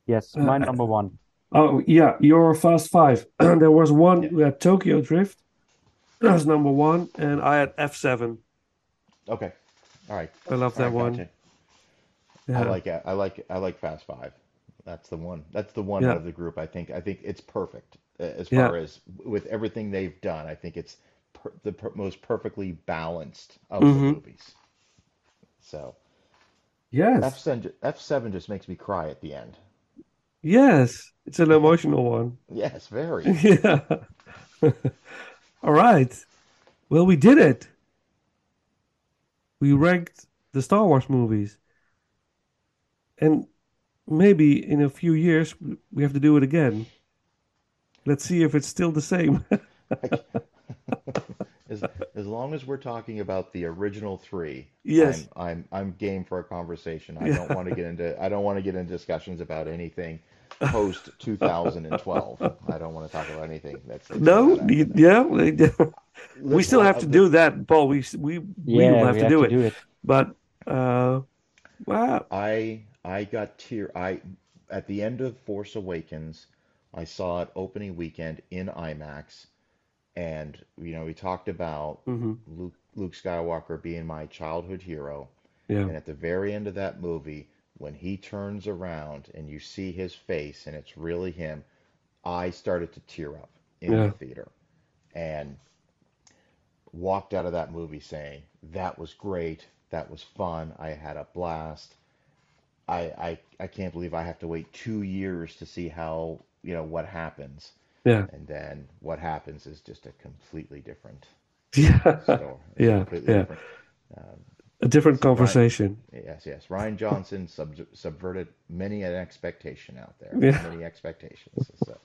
Yes, Uh, my I- number one. Oh yeah, your Fast Five. There was one Yeah. we had Tokyo Drift. That was number one, and I had F7. Okay. All right. I love that right, one. gotcha. I like it. I like I like Fast Five. That's the one. That's the one Yeah. out of the group. I think I think it's perfect uh, as Yeah. far as with everything they've done. I think it's per, the per, most perfectly balanced of Mhm. the movies. So Yes. F7 F7 just makes me cry at the end. Yes. It's an emotional one. Yes, very. Yeah. All right. Well, we did it. We ranked the Star Wars movies. And maybe in a few years we have to do it again. Let's see if it's still the same. As as long as we're talking about the original three, Yes. I'm I'm I'm game for a conversation. I Yeah. don't want to get into I don't want to get into discussions about anything post 2012. I don't want to talk about anything that's that's No, coming out y- after that. yeah, we still have I- to do that, Paul. We s- we we Yeah, will have we to have do to it. do it. But uh, wow, I I got tear I at the end of Force Awakens, I saw it opening weekend in IMAX, and you know we talked about hmm Luke Luke Skywalker being my childhood hero, yeah, and at the very end of that movie, when he turns around and you see his face and it's really him, I started to tear up in Yeah. the theater, and walked out of that movie saying that was great, that was fun, I had a blast. I, I I can't believe I have to wait two years to see how, you know, what happens. Yeah, And then what happens is just a completely different yeah, story. yeah, Completely yeah. different. Um, A different so Rian, conversation. yes, yes. Rian Johnson sub subverted many an expectation out there. Yeah. Many expectations. So,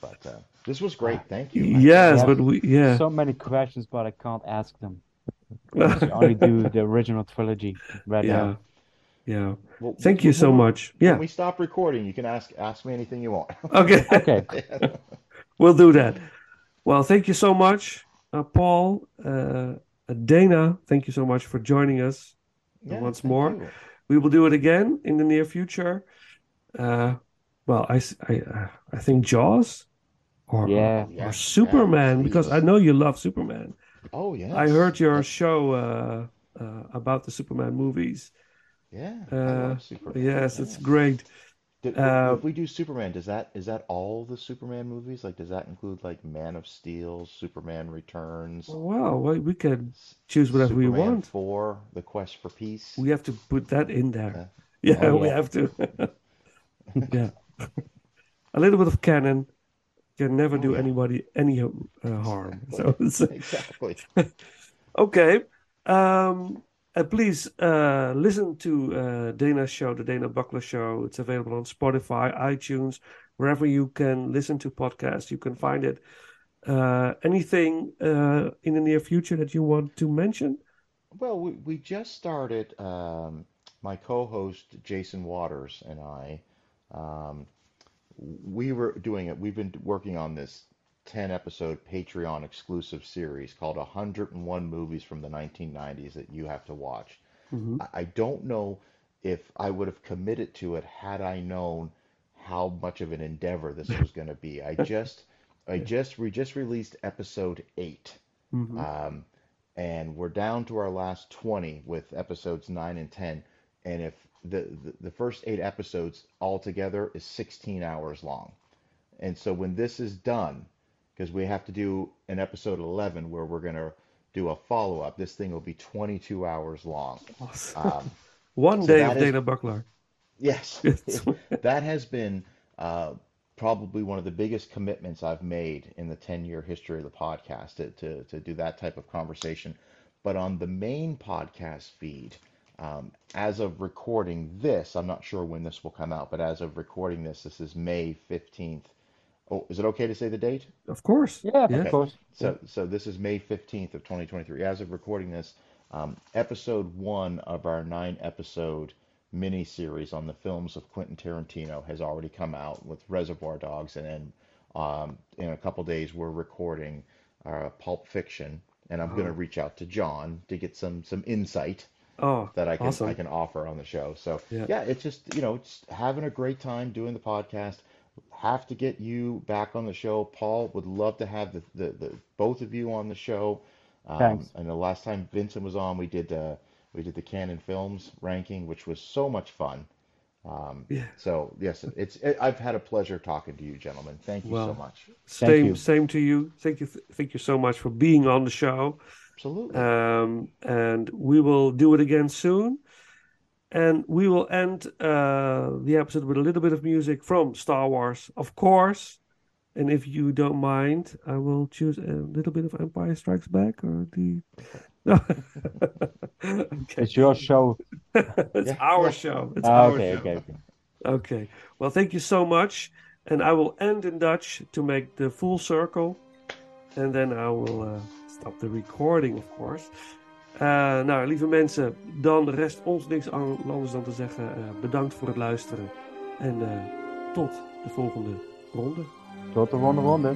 but uh, this was great. Thank you. I- Yes, but we yeah. So many questions, but I can't ask them. Because we only do the original trilogy right Yeah, now. Yeah. Well, Thank you so we- much. When Yeah. we stop recording, you can ask ask me anything you want. Okay. Okay. We'll do that. Well, thank you so much, uh, Paul. Uh, Dana, thank you so much for joining us Yeah, once more. you. We will do it again in the near future. Uh, well, I, s- I, uh, I think Jaws or, Yeah. or, Yeah, or Superman, yeah, because I know you love Superman. Oh yeah. I heard your Yes. show uh, uh, about the Superman movies. Yeah, Uh, Superman. yes, it's great. Uh, if we do Superman, does that is that all the Superman movies? Like, does that include like Man of Steel, Superman Returns, Well, we, we can choose whatever we want. For The Quest for Peace? We have to put that in there. Uh, Yeah, oh, we have to. Yeah. A little bit of canon can never Oh, do yeah. anybody any uh, harm. So, so Exactly. okay. Um, uh, please uh, listen to uh, Dana's show, the Dana Buckler Show. It's available on Spotify, iTunes, wherever you can listen to podcasts. You can find it. Uh, anything uh, in the near future that you want to mention? Well, we, we just started, um, my co-host Jason Waters and I, um, we were doing it. We've been working on this 10 episode Patreon exclusive series called 101 Movies from the 1990s that you have to watch. hmm I don't know if I would have committed to it had I known how much of an endeavor this was going to be. I just, I just, we just released episode eight. hmm Um, and we're down to our last 20 with episodes 9 and 10. And if the, the, the first eight episodes altogether is 16 hours long. And so when this is done, because we have to do an episode 11 where we're going to do a follow up, this thing will be 22 hours long. Um, One so day of is- Dana Buckler. Yes, that has been uh, probably one of the biggest commitments I've made in the 10 year history of the podcast to, to, to do that type of conversation. But on the main podcast feed, um, as of recording this, I'm not sure when this will come out, but as of recording this, this is May 15th Oh, is it okay to say the date? Of course. Yeah, Yeah. of course. So, so this is May 15th of 2023. As of recording this, um, episode one of our nine episode mini series on the films of Quentin Tarantino has already come out with Reservoir Dogs, and then um, in a couple days we're recording uh, Pulp Fiction, and I'm going to reach out to John to get some some insight Oh, that I can awesome. I can offer on the show. So Yeah. yeah, it's just you know it's having a great time doing the podcast. Have to get you back on the show. Paul would love to have the, the, the both of you on the show. Um, Thanks. and the last time Vincent was on, we did uh, we did the Canon Films ranking, which was so much fun. Um, Yeah. So yes, it's it, I've had a pleasure talking to you, gentlemen. Thank you so Well, much. Same, you. same to you. Thank you, thank you so much for being on the show. Absolutely. Um, and we will do it again soon. And we will end uh, the episode with a little bit of music from Star Wars, of course. And if you don't mind, I will choose a little bit of Empire Strikes Back or the. No. okay, It's your show. it's Yeah. our show. It's Ah, our okay, show. okay, okay. Okay. Well, thank you so much. And I will end in Dutch to make the full circle. And then I will uh, stop the recording, of course. Uh, nou, lieve mensen, dan rest ons niks anders dan te zeggen eh, bedankt voor het luisteren. En eh, tot de volgende ronde. Tot de volgende ronde.